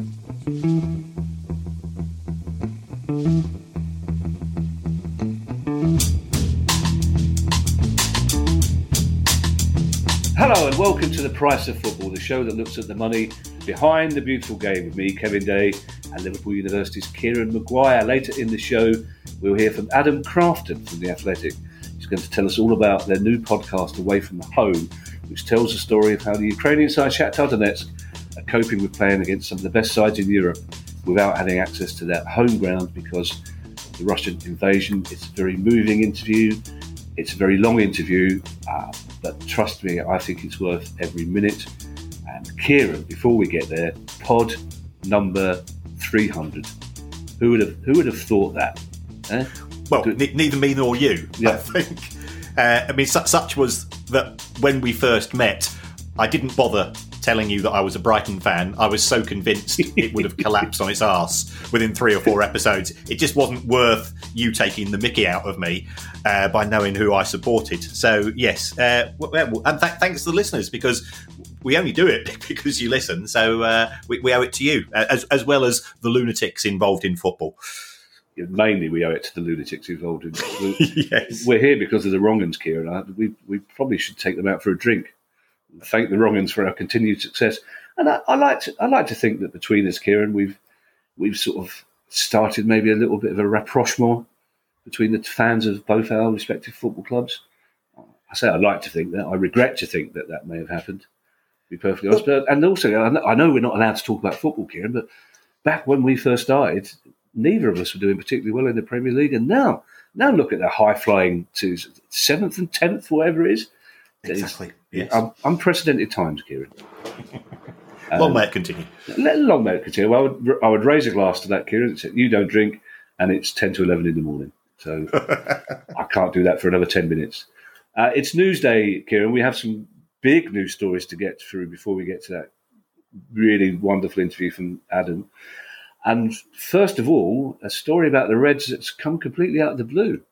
Hello and welcome to the Price of Football, the show that looks at the money behind the beautiful game with me, Kevin Day, and Liverpool University's Kieran Maguire. Later in the show, we'll hear from Adam Crafton from The Athletic. He's going to tell us all about their new podcast, Away from Home, which tells the story of how the Ukrainian side Shakhtar Donetsk are coping with playing against some of the best sides in Europe without having access to their home ground because of the Russian invasion. It's a very moving interview. It's a very long interview, uh, but trust me, I think it's worth every minute. And Kieran, before we get there, pod number 300. Who would have who would have thought that? Eh? Well, n- neither me nor you. Yeah. I think. Uh, I mean, such, such was that when we first met, I didn't bother telling you that I was a Brighton fan. I was so convinced it would have collapsed on its arse within three or four episodes. It just wasn't worth you taking the Mickey out of me uh, by knowing who I supported. So yes, uh, and th- thanks to the listeners because we only do it because you listen. So uh, we, we owe it to you uh, as, as well as the lunatics involved in football. Mainly, we owe it to the lunatics involved in yes. We're here because of the Wrongans, Kieran. We, we probably should take them out for a drink. Thank the Wrongans for our continued success. And I, I like to, I like to think that between us, Kieran, we've we've sort of started maybe a little bit of a rapprochement between the fans of both our respective football clubs. I say I like to think that. I regret to think that that may have happened. Be perfectly honest, but and also I know, I know we're not allowed to talk about football, Kieran, but back when we first started, neither of us were doing particularly well in the Premier League, and now now look at the high flying to seventh and tenth, whatever it is. Exactly. Yes. un- unprecedented times, Kieran. Long may it continue. Let long may it continue. I would I would raise a glass to that, Kieran. You don't drink, and it's ten to eleven in the morning, so I can't do that for another ten minutes. Uh, it's Newsday, Kieran. We have some big news stories to get through before we get to that really wonderful interview from Adam. And first of all, a story about the Reds that's come completely out of the blue.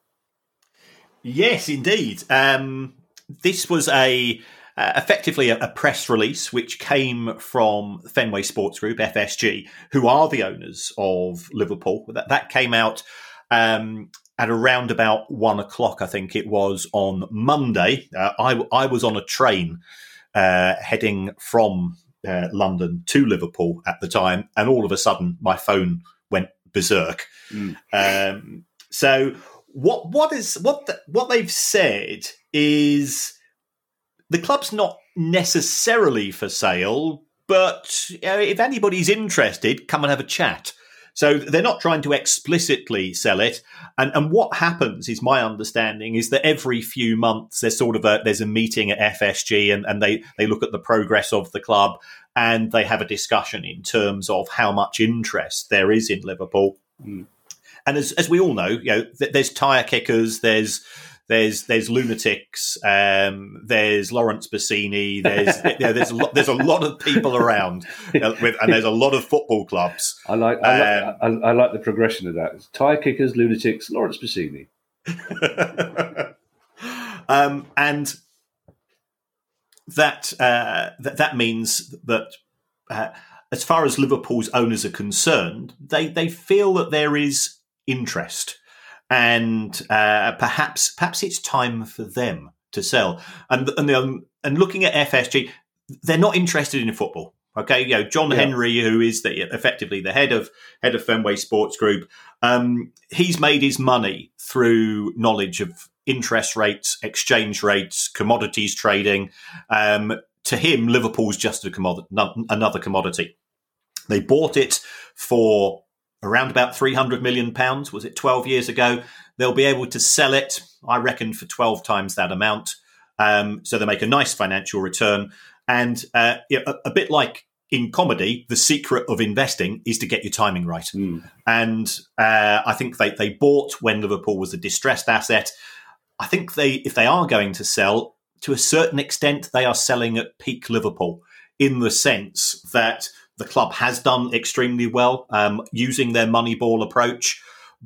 Yes, indeed. Um, this was a uh, effectively a, a press release which came from Fenway Sports Group (FSG), who are the owners of Liverpool. That that came out um, at around about one o'clock, I think it was on Monday. Uh, I I was on a train uh, heading from uh, London to Liverpool at the time, and all of a sudden my phone went berserk. Mm. Um, so what what is what the, what they've said is the club's not necessarily for sale, but uh, if anybody's interested, come and have a chat. So they're not trying to explicitly sell it. And and what happens is my understanding is that every few months there's sort of a there's a meeting at FSG and, and they, they look at the progress of the club and they have a discussion in terms of how much interest there is in Liverpool. Mm. And as as we all know, you know, th- there's tire kickers, there's there's there's lunatics, um, there's Laurence Bassini, there's you know, there's a lot, there's a lot of people around, you know, with, and there's a lot of football clubs. I like I, like, I, I like the progression of that. It's tire kickers, lunatics, Laurence Bassini. um, and that uh, that that means that uh, as far as Liverpool's owners are concerned, they they feel that there is interest, and uh, perhaps perhaps it's time for them to sell. And and um, and looking at FSG, they're not interested in football. Okay, you know John Yeah. Henry, who is the, effectively the head of head of Fenway Sports Group, um, he's made his money through knowledge of interest rates, exchange rates, commodities trading. Um, to him, Liverpool's just a commodity, another commodity. They bought it for around about three hundred million pounds. Was it twelve years ago? They'll be able to sell it, I reckon, for twelve times that amount. Um, so they make a nice financial return, and uh, yeah, a, a bit like in comedy, the secret of investing is to get your timing right. Mm. And uh, I think they, they bought when Liverpool was a distressed asset. I think they, if they are going to sell, to a certain extent, they are selling at peak Liverpool in the sense that the club has done extremely well um, using their Moneyball approach,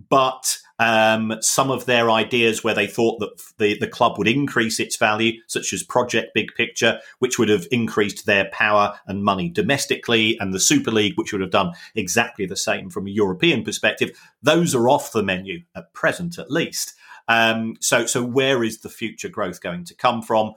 but Um, some of their ideas where they thought that the, the club would increase its value, such as Project Big Picture, which would have increased their power and money domestically, and the Super League, which would have done exactly the same from a European perspective, those are off the menu at present, at least. Um, so, so where is the future growth going to come from?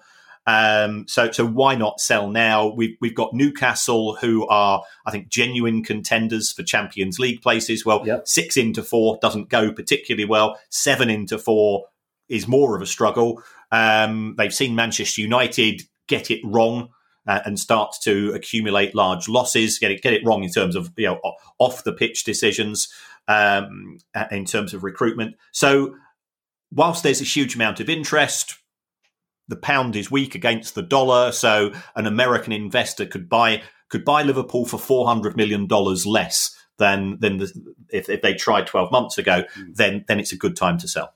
Um, so, so why not sell now? We've we've got Newcastle, who are I think genuine contenders for Champions League places. Well, yep. six into four doesn't go particularly well. Seven into four is more of a struggle. Um, they've seen Manchester United get it wrong uh, and start to accumulate large losses. Get it get it wrong in terms of you know off the pitch decisions um, in terms of recruitment. So, whilst there's a huge amount of interest the pound is weak against the dollar, so an American investor could buy could buy Liverpool for four hundred million dollars less than than the, if, if they tried twelve months ago. Mm. Then then it's a good time to sell.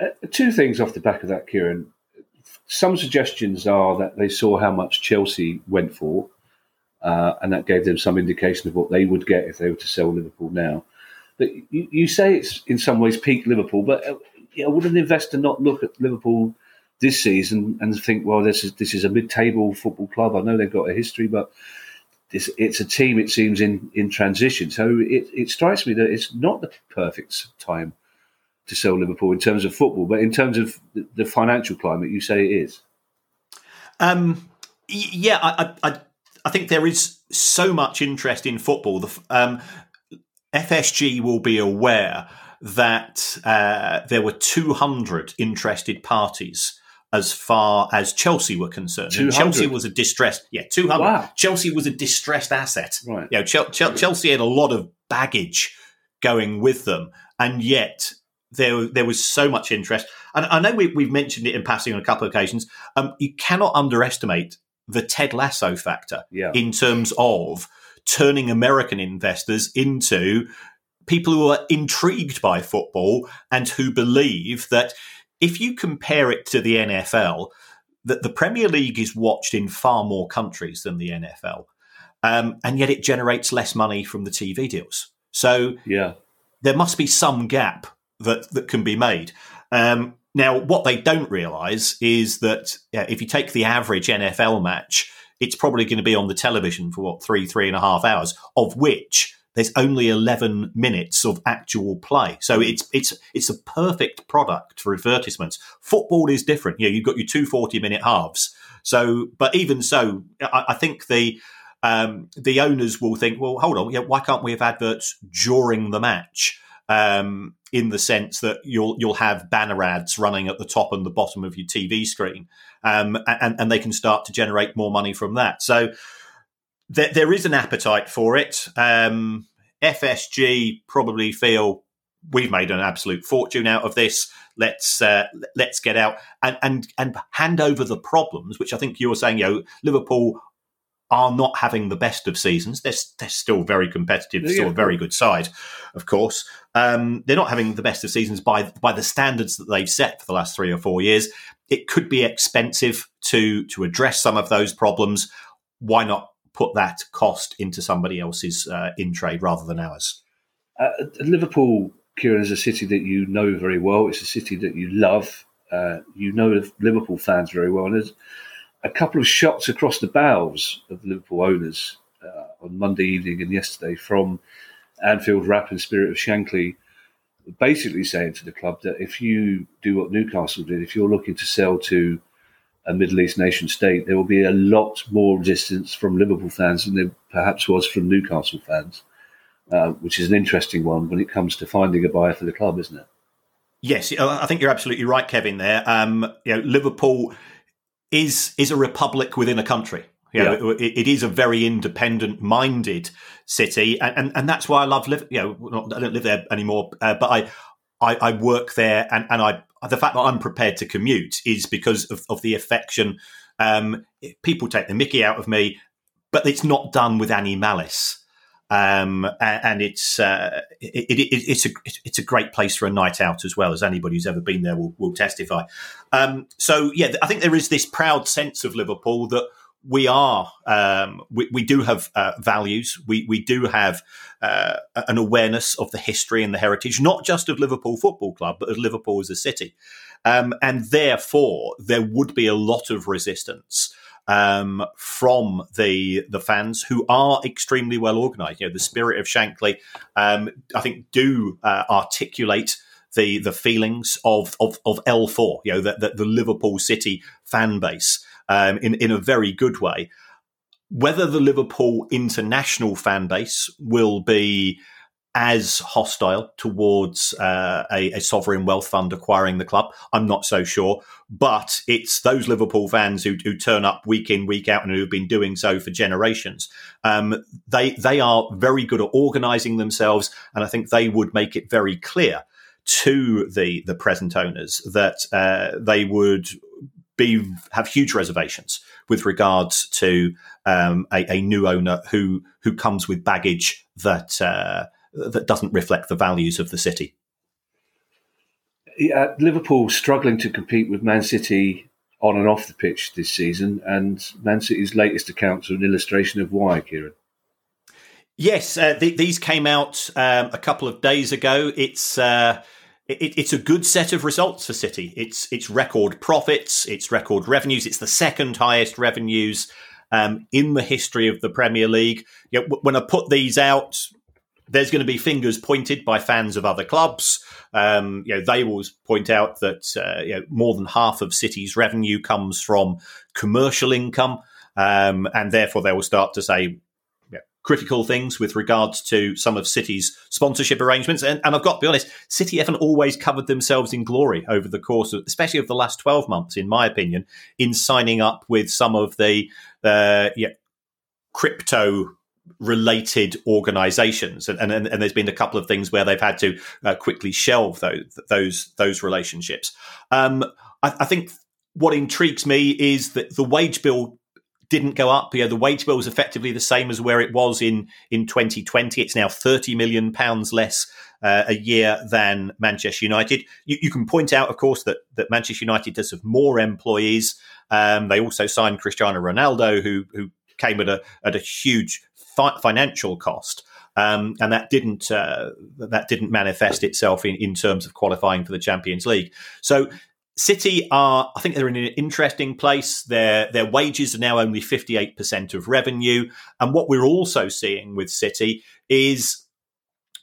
Uh, two things off the back of that, Kieran. Some suggestions are that they saw how much Chelsea went for, uh, and that gave them some indication of what they would get if they were to sell Liverpool now. But you, you say it's in some ways peak Liverpool, but uh, know, would an investor not look at Liverpool? This season and think, well, this is this is a mid-table football club. I know they've got a history, but this, it's a team. It seems in in transition. So it, it strikes me that it's not the perfect time to sell Liverpool in terms of football, but in terms of the financial climate, you say it is. Um, yeah, I, I, I think there is so much interest in football. The um, FSG will be aware that uh, there were 200 interested parties as far as Chelsea were concerned. Chelsea was a distressed, yeah, 200. Wow. Chelsea was a distressed asset. Right. You know, Ch- Ch- Chelsea had a lot of baggage going with them, and yet there there was so much interest. And I know we, have mentioned it in passing on a couple of occasions. Um, you cannot underestimate the Ted Lasso factor yeah. in terms of turning American investors into people who are intrigued by football and who believe that if you compare it to the NFL, that the Premier League is watched in far more countries than the NFL, um, and yet it generates less money from the TV deals. So yeah, there must be some gap that that can be made. Um, now, what they don't realise is that yeah, if you take the average NFL match, it's probably going to be on the television for what three, three and a half hours, of which there's only 11 minutes of actual play. So it's it's it's a perfect product for advertisements. Football is different. You know, you've got your two 40 minute halves. So, but even so, I, I think the um, the owners will think, well, hold on, yeah, why can't we have adverts during the match? Um, in the sense that you'll you'll have banner ads running at the top and the bottom of your TV screen, um, and and they can start to generate more money from that. So there, there is an appetite for it. Um, FSG probably feel we've made an absolute fortune out of this. Let's uh, let's get out and and and hand over the problems, which I think you were saying. You know, Liverpool are not having the best of seasons. They're, they're still very competitive, yeah, still a very good side, of course. Um, they're not having the best of seasons by by the standards that they've set for the last three or four years. It could be expensive to to address some of those problems. Why not put that cost into somebody else's uh, in trade rather than ours. Uh, Liverpool, Kieran, is a city that you know very well. It's a city that you love. Uh, you know the Liverpool fans very well. And there's a couple of shots across the bows of Liverpool owners uh, on Monday evening and yesterday from Anfield Wrap and spirit of Shankly, basically saying to the club that if you do what Newcastle did, if you're looking to sell to a Middle East nation state, there will be a lot more resistance from Liverpool fans than there perhaps was from Newcastle fans, uh, which is an interesting one when it comes to finding a buyer for the club, isn't it? Yes, I think you're absolutely right, Kevin. There, um, you know, Liverpool is is a republic within a country. You know, yeah. it, it is a very independent-minded city, and, and, and that's why I love live. You know, I don't live there anymore, uh, but I, I, I work there, and, and I the fact that I'm prepared to commute is because of, of the affection. Um, people take the mickey out of me, but it's not done with any malice. Um, and, it's uh, it, it, it's a it's a great place for a night out as well as anybody who's ever been there will, will testify. Um, so yeah, I think there is this proud sense of Liverpool that we are um, we, we do have uh, values. We we do have uh, an awareness of the history and the heritage, not just of Liverpool Football Club, but of Liverpool as a city. Um, and therefore, there would be a lot of resistance um, from the the fans who are extremely well organised. You know, the spirit of Shankly, um, I think, do uh, articulate the the feelings of of, of L4. You know, the, the, the Liverpool City fan base um, in in a very good way. Whether the Liverpool international fan base will be as hostile towards uh, a, a, sovereign wealth fund acquiring the club. I'm not so sure, but it's those Liverpool fans who, who turn up week in, week out, and who have been doing so for generations. Um, they they are very good at organising themselves, and I think they would make it very clear to the the present owners that uh, they would be have huge reservations with regards to um, a, a, new owner who who comes with baggage that uh, that doesn't reflect the values of the city. Yeah, Liverpool struggling to compete with Man City on and off the pitch this season, and Man City's latest accounts are an illustration of why, Kieran. Yes, uh, th- these came out um, a couple of days ago. It's uh, it, it's a good set of results for City. It's it's record profits, it's record revenues. It's the second highest revenues um, in the history of the Premier League. You know, when I put these out, there's going to be fingers pointed by fans of other clubs. Um, you know, they will point out that uh, you know, more than half of City's revenue comes from commercial income, um, and therefore they will start to say critical things with regards to some of City's sponsorship arrangements. And, and, I've got to be honest, City haven't always covered themselves in glory over the course of, especially of the last 12 months, in my opinion, in signing up with some of the uh, yeah, crypto related organizations and, and, and there's been a couple of things where they've had to uh, quickly shelve those those those relationships um, I, I, think what intrigues me is that the wage bill didn't go up. You know, the wage bill was effectively the same as where it was in in 2020. It's now 30 million pounds less uh, a year than Manchester United. You, you, can point out, of course, that that Manchester United does have more employees. Um, they also signed Cristiano Ronaldo, who who came at a at a huge fi- financial cost. Um, and that didn't uh, that didn't manifest itself in, in terms of qualifying for the Champions League. So City are, I think they're in an interesting place. Their their wages are now only fifty eight percent of revenue, and what we're also seeing with City is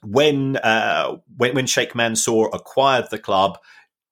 when uh, when when Sheikh Mansour acquired the club,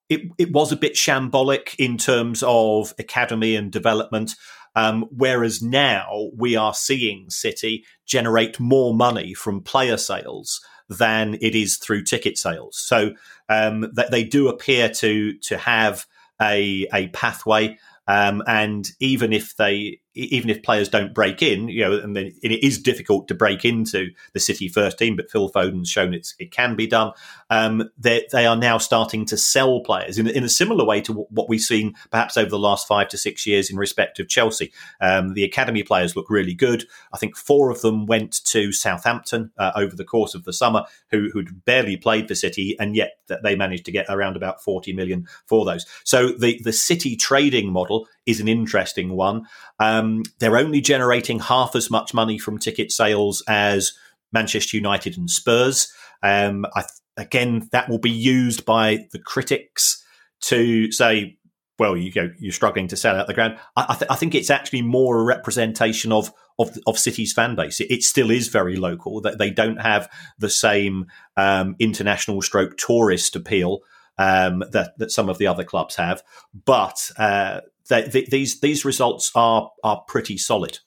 it it was a bit shambolic in terms of academy and development. Um, whereas now we are seeing City generate more money from player sales than it is through ticket sales. So um, that they do appear to to have a a pathway. Um, and even if they even if players don't break in, you know, and then it is difficult to break into the City first team, but Phil Foden's shown it can be done. Um, they, they are now starting to sell players in, in a similar way to what we've seen perhaps over the last five to six years in respect of Chelsea. Um, the academy players look really good. I think four of them went to Southampton uh, over the course of the summer, who, who'd barely played for City, and yet they managed to get around about 40 million for those. So the, the City trading model is an interesting one. Um, they're only generating half as much money from ticket sales as Manchester United and Spurs. Um, I, again, that will be used by the critics to say, well, you go, you're struggling to sell out the ground. I, I, th- I, think it's actually more a representation of of, of City's fan base. It, it, still is very local. That they don't have the same um, international stroke tourist appeal um, that that some of the other clubs have, but uh, they, they, these these results are are pretty solid.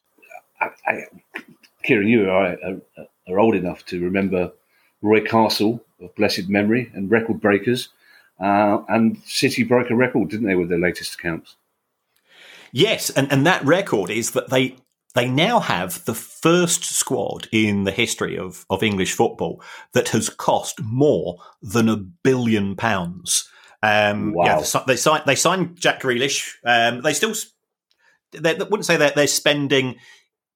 I, I, Kieran, you are, are, are, old enough to remember Roy Castle of blessed memory and record breakers, uh, and City broke a record, didn't they, with their latest accounts? Yes, and, and that record is that they they now have the first squad in the history of, of English football that has cost more than a billion pounds. Um, wow. Yeah, they signed they signed Jack Grealish. Um, they still they, they wouldn't say that they're spending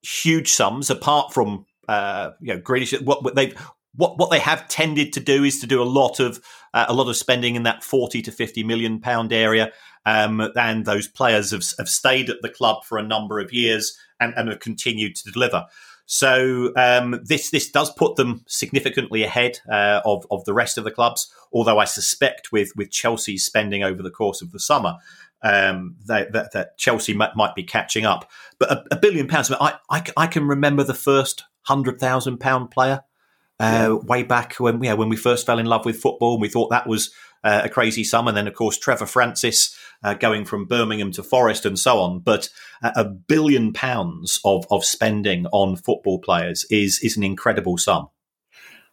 huge sums apart from uh, you know Grealish. What they've what what they have tended to do is to do a lot of uh, a lot of spending in that forty to fifty million pound area, um, and those players have, have stayed at the club for a number of years and, and have continued to deliver. So um, this this does put them significantly ahead uh, of of the rest of the clubs. Although I suspect with with Chelsea's spending over the course of the summer, um, that, that, that, Chelsea might, might, be catching up. But a, a billion pounds, I, I, I, can remember the first hundred thousand pound player uh, yeah. way back when yeah when we first fell in love with football and we thought that was uh, a crazy sum and then of course Trevor Francis uh, going from Birmingham to Forest and so on but a billion pounds of of spending on football players is is an incredible sum.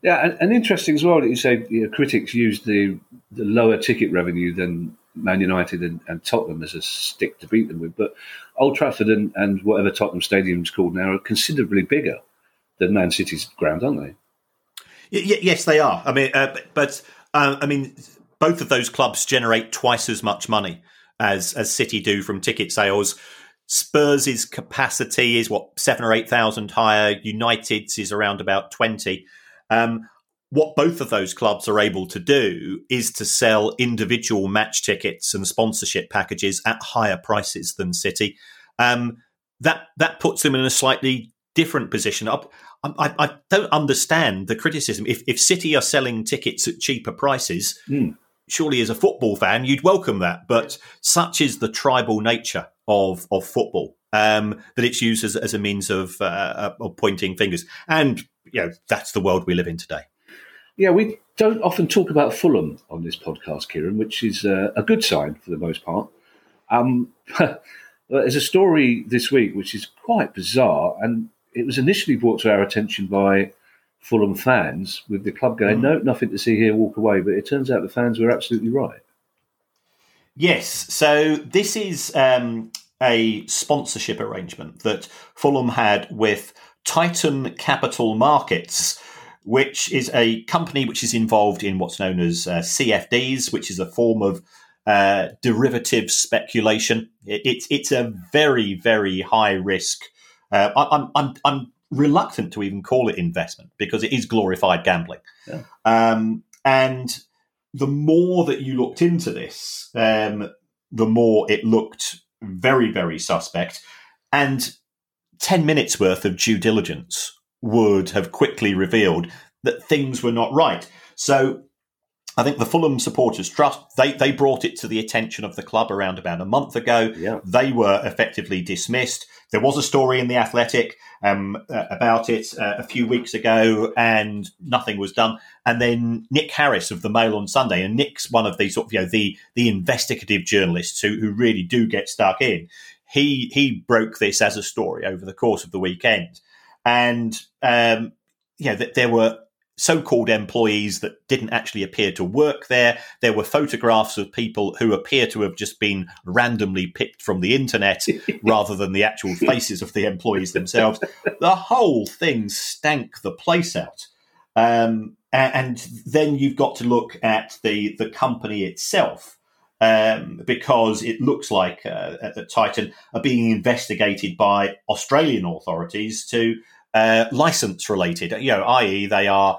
Yeah and, and interesting as well that you say you know, critics use the the lower ticket revenue than Man United and, and, Tottenham as a stick to beat them with but Old Trafford and, and whatever Tottenham Stadium is called now are considerably bigger than Man City's ground aren't they? Y- yes, they are. I mean, uh, but uh, I mean, both of those clubs generate twice as much money as as City do from ticket sales. Spurs' capacity is what seven or eight thousand higher. United's is around about twenty. Um, what both of those clubs are able to do is to sell individual match tickets and sponsorship packages at higher prices than City. Um, that that puts them in a slightly different position. Up, I, I, don't understand the criticism. If, if City are selling tickets at cheaper prices, mm. Surely as a football fan, you'd welcome that. But such is the tribal nature of, of football um, that it's used as, as a means of, uh, of pointing fingers. And, you know, that's the world we live in today. Yeah, we don't often talk about Fulham on this podcast, Kieran, which is uh, a good sign for the most part. Um, there's a story this week which is quite bizarre, and it was initially brought to our attention by Fulham fans, with the club going, mm. "No, nothing to see here, walk away." But it turns out the fans were absolutely right. Yes, so this is um, a sponsorship arrangement that Fulham had with Titan Capital Markets, which is a company which is involved in what's known as uh, CFDs, which is a form of uh, derivative speculation. It, it's it's a very very high risk uh, I, am I'm, I'm reluctant to even call it investment because it is glorified gambling. Yeah. Um, and the more that you looked into this, um, the more it looked very, very suspect. And 10 minutes worth of due diligence would have quickly revealed that things were not right. So I think the Fulham Supporters Trust they they brought it to the attention of the club around about a month ago. Yeah. They were effectively dismissed. There was a story in the Athletic um, uh, about it uh, a few weeks ago, and nothing was done. And then Nick Harris of the Mail on Sunday, and Nick's one of the sort of you know the the investigative journalists who who really do get stuck in. He he broke this as a story over the course of the weekend, and um, you know, there were so-called employees that didn't actually appear to work there. There were photographs of people who appear to have just been randomly picked from the internet rather than the actual faces of the employees themselves. The whole thing stank the place out. Um, and then you've got to look at the the company itself. Um, because it looks like uh, at Titan are being investigated by Australian authorities to uh, license related, you know, i.e., they are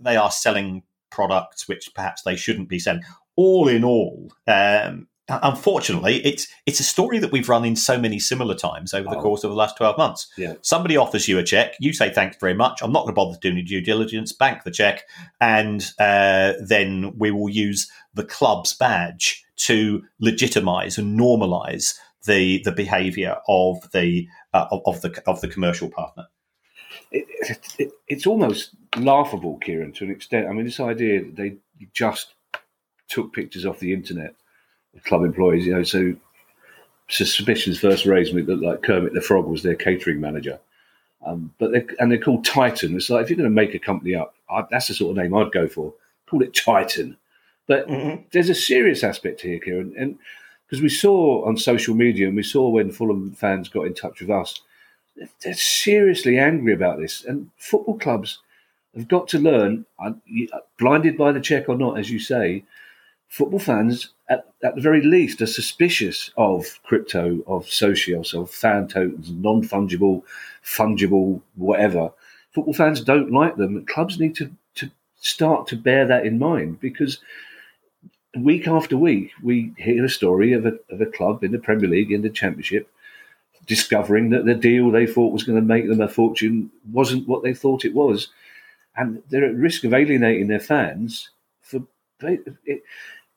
they are selling products which perhaps they shouldn't be selling. All in all, um, unfortunately, it's it's a story that we've run in so many similar times over the oh. course of the last twelve months. Yeah. Somebody offers you a check, you say thanks very much. I'm not going to bother doing due diligence. Bank the check, and uh, then we will use the club's badge to legitimise and normalise the the behaviour of the uh, of, of the of the commercial partner it, it, it's almost laughable, Kieran, to an extent. I mean, this idea that they just took pictures off the internet of club employees, you know, so suspicions first raised me that like Kermit the Frog was their catering manager. Um, but they're, and they're called Titan. It's like if you're going to make a company up, I, that's the sort of name I'd go for. Call it Titan. But mm-hmm. there's a serious aspect here, Kieran, and because we saw on social media and we saw when Fulham fans got in touch with us they're seriously angry about this. And football clubs have got to learn, uh, blinded by the check or not, as you say, football fans, at, at the very least, are suspicious of crypto, of socios, of fan tokens, non fungible, fungible, whatever. Football fans don't like them. Clubs need to, to start to bear that in mind because week after week we hear a story of a, of a club in the Premier League, in the Championship, discovering that the deal they thought was going to make them a fortune wasn't what they thought it was. And they're at risk of alienating their fans for it,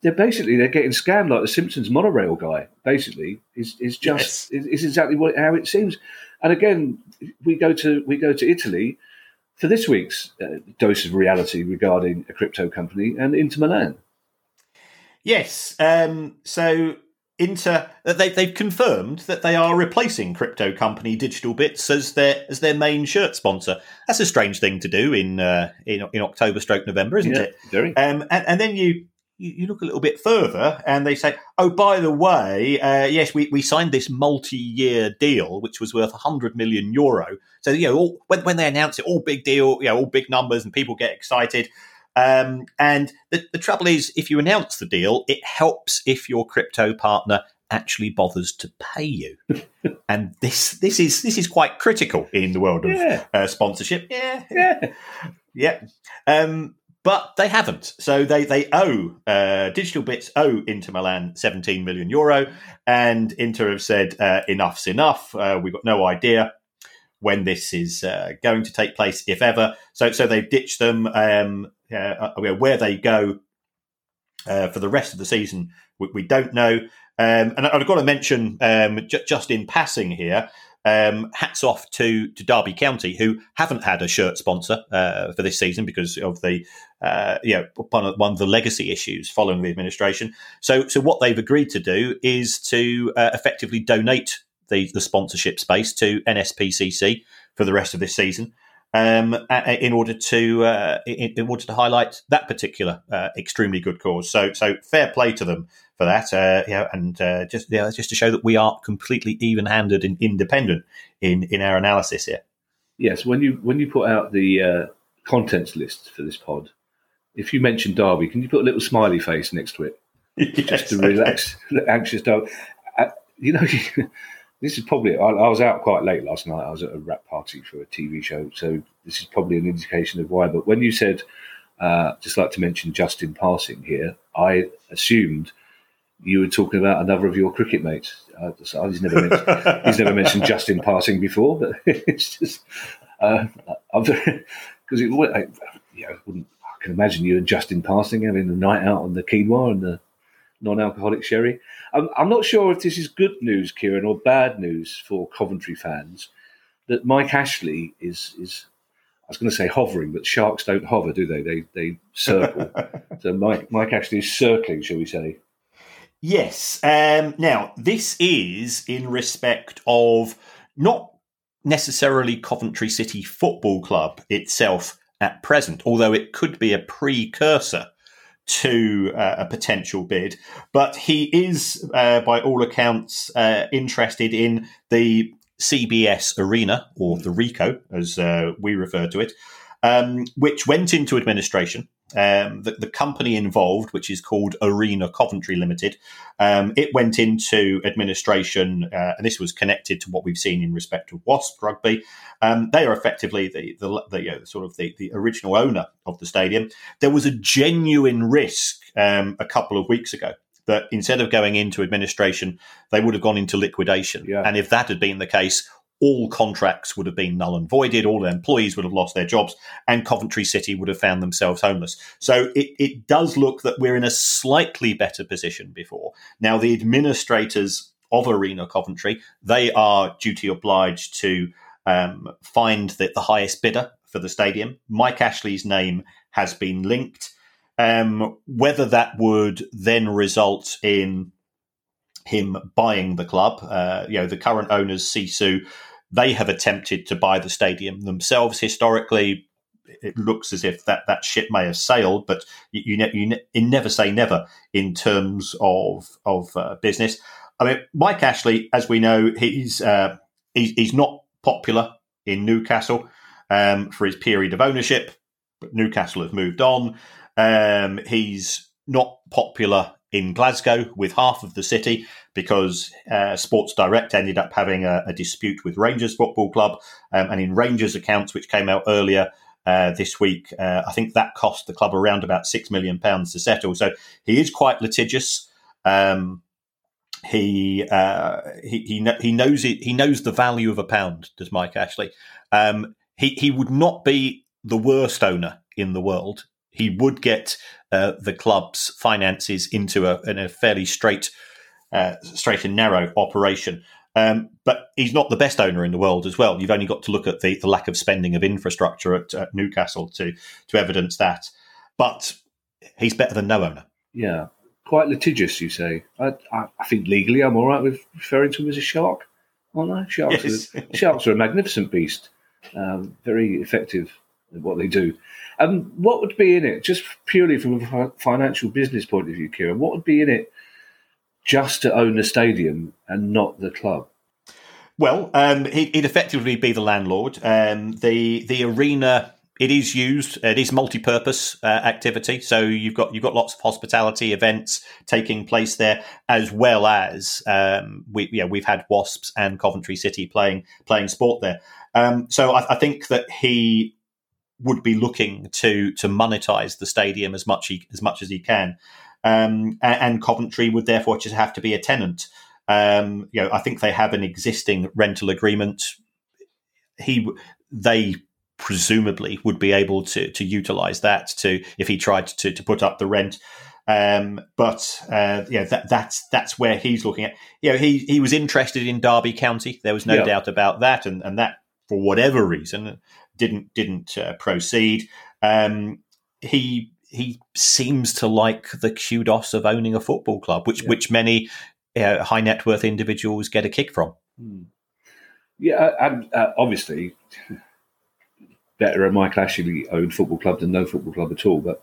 they're basically they're getting scammed like the Simpsons monorail guy. Basically, is is just yes. is, is, exactly what how it seems. And again, we go to we go to Italy for this week's uh, dose of reality regarding a crypto company and Inter Milan. Yes. Um, so Inter uh, they, they've confirmed that they are replacing crypto company Digital Bits as their as their main shirt sponsor. That's a strange thing to do in uh, in, in October, stroke November, isn't yeah, it? Very. Um, and, and then you you, you, look a little bit further and they say, oh, by the way, uh, yes, we, we signed this multi year deal, which was worth 100 million euro. So, you know, all, when, when they announce it, all big deal, you know, all big numbers and people get excited. Um, and the, the trouble is, if you announce the deal, it helps if your crypto partner actually bothers to pay you. and this this is this is quite critical in the world of yeah. uh, sponsorship. Yeah, yeah, yeah. Um, but they haven't. So they they owe uh, Digital Bits owe Inter Milan 17 million euro, and Inter have said uh, enough's enough. Uh, we've got no idea when this is uh, going to take place, if ever. So so they've ditched them. Um, uh, where they go uh, for the rest of the season, we, we don't know. Um, and I've got to mention um, j- just in passing here um, hats off to to Derby County, who haven't had a shirt sponsor uh, for this season because of the uh, you know one of, one of the legacy issues following the administration. So so what they've agreed to do is to uh, effectively donate the the sponsorship space to NSPCC for the rest of this season. Um, in order to uh, in, in, order to highlight that particular uh, extremely good cause, so so fair play to them for that. Uh, yeah, and uh, just yeah, just to show that we are completely even-handed and independent in in our analysis here. Yes, when you when you put out the uh, contents list for this pod, if you mention Derby, can you put a little smiley face next to it, yes, just to relax, anxious Derby? Uh, you know. this is probably I, I, was out quite late last night. I was at a wrap party for a TV show, so this is probably an indication of why. But when you said, uh, just like to mention Justin passing here, I assumed you were talking about another of your cricket mates. Uh, he's never mentioned, he's never mentioned Justin passing before, but it's just uh, because it I, you know, wouldn't, I can imagine you and Justin passing having the night out on the quinoa and the non-alcoholic sherry. I'm, I'm not sure if this is good news, Kieran, or bad news for Coventry fans that Mike Ashley is is I was going to say hovering, but sharks don't hover, do they? They they circle. so Mike Mike Ashley is circling, shall we say? Yes. Um, now, this is in respect of not necessarily Coventry City Football Club itself at present, although it could be a precursor to uh, a potential bid. But he is, uh, by all accounts, uh, interested in the CBS Arena, or the Ricoh, as uh, we refer to it, um, which went into administration um, the, the, company involved, which is called Arena Coventry Limited, um, it went into administration, uh, and this was connected to what we've seen in respect of Wasp Rugby. Um, they are effectively the, the, the you know, sort of the, the original owner of the stadium. There was a genuine risk um, a couple of weeks ago that instead of going into administration, they would have gone into liquidation. Yeah. And if that had been the case, all contracts would have been null and voided, all employees would have lost their jobs, and Coventry City would have found themselves homeless. So it, it does look that we're in a slightly better position before. Now, the administrators of Arena Coventry, they are duty obliged to um, find the, the highest bidder for the stadium. Mike Ashley's name has been linked. Um, whether that would then result in him buying the club. Uh, you know, the current owners, Sisu, they have attempted to buy the stadium themselves. Historically, it looks as if that, that ship may have sailed, but you, you, you, never say never in terms of of uh, business. I mean, Mike Ashley, as we know, he's uh, he's, he's not popular in Newcastle um, for his period of ownership. But Newcastle have moved on. Um, he's not popular in Glasgow with half of the city because uh, Sports Direct ended up having a, a, dispute with Rangers Football Club. Um, and in Rangers accounts, which came out earlier, uh, this week. Uh, I think that cost the club around about six million pounds to settle. So he is quite litigious. Um, he, uh, he he he knows it. He knows the value of a pound. Does Mike Ashley? Um, he he would not be the worst owner in the world. He would get uh, the club's finances into a, in a fairly straight, uh, straight and narrow operation. Um, but he's not the best owner in the world as well. You've only got to look at the, the lack of spending of infrastructure at, at, Newcastle to to evidence that. But he's better than no owner. Yeah, quite litigious, you say. I, I, I think legally I'm all right with referring to him as a shark, aren't I? Sharks, yes. are, sharks are a magnificent beast, um, very effective what they do. Um, what would be in it, just purely from a financial business point of view, Kieran? What would be in it just to own the stadium and not the club? Well, um, he'd effectively be the landlord. Um, the the arena it is used. It is multi-purpose uh, activity. So you've got you've got lots of hospitality events taking place there, as well as um, we yeah we've had Wasps and Coventry City playing playing sport there. Um, so I, I, think that he would be looking to to monetize the stadium as much he, as much as he can, um, and, and, Coventry would therefore just have to be a tenant. Um, you know, I think they have an existing rental agreement. He they presumably would be able to to utilize that to if he tried to to put up the rent. Um, but uh, yeah, that, that's that's where he's looking at. You know, he he was interested in Derby County. There was no yeah. doubt about that, and and that for whatever reason didn't didn't uh, proceed. Um, he he seems to like the kudos of owning a football club, which yeah. which many uh, high net worth individuals get a kick from. Hmm. Yeah, and uh, obviously better a Michael Ashley owned football club than no football club at all, but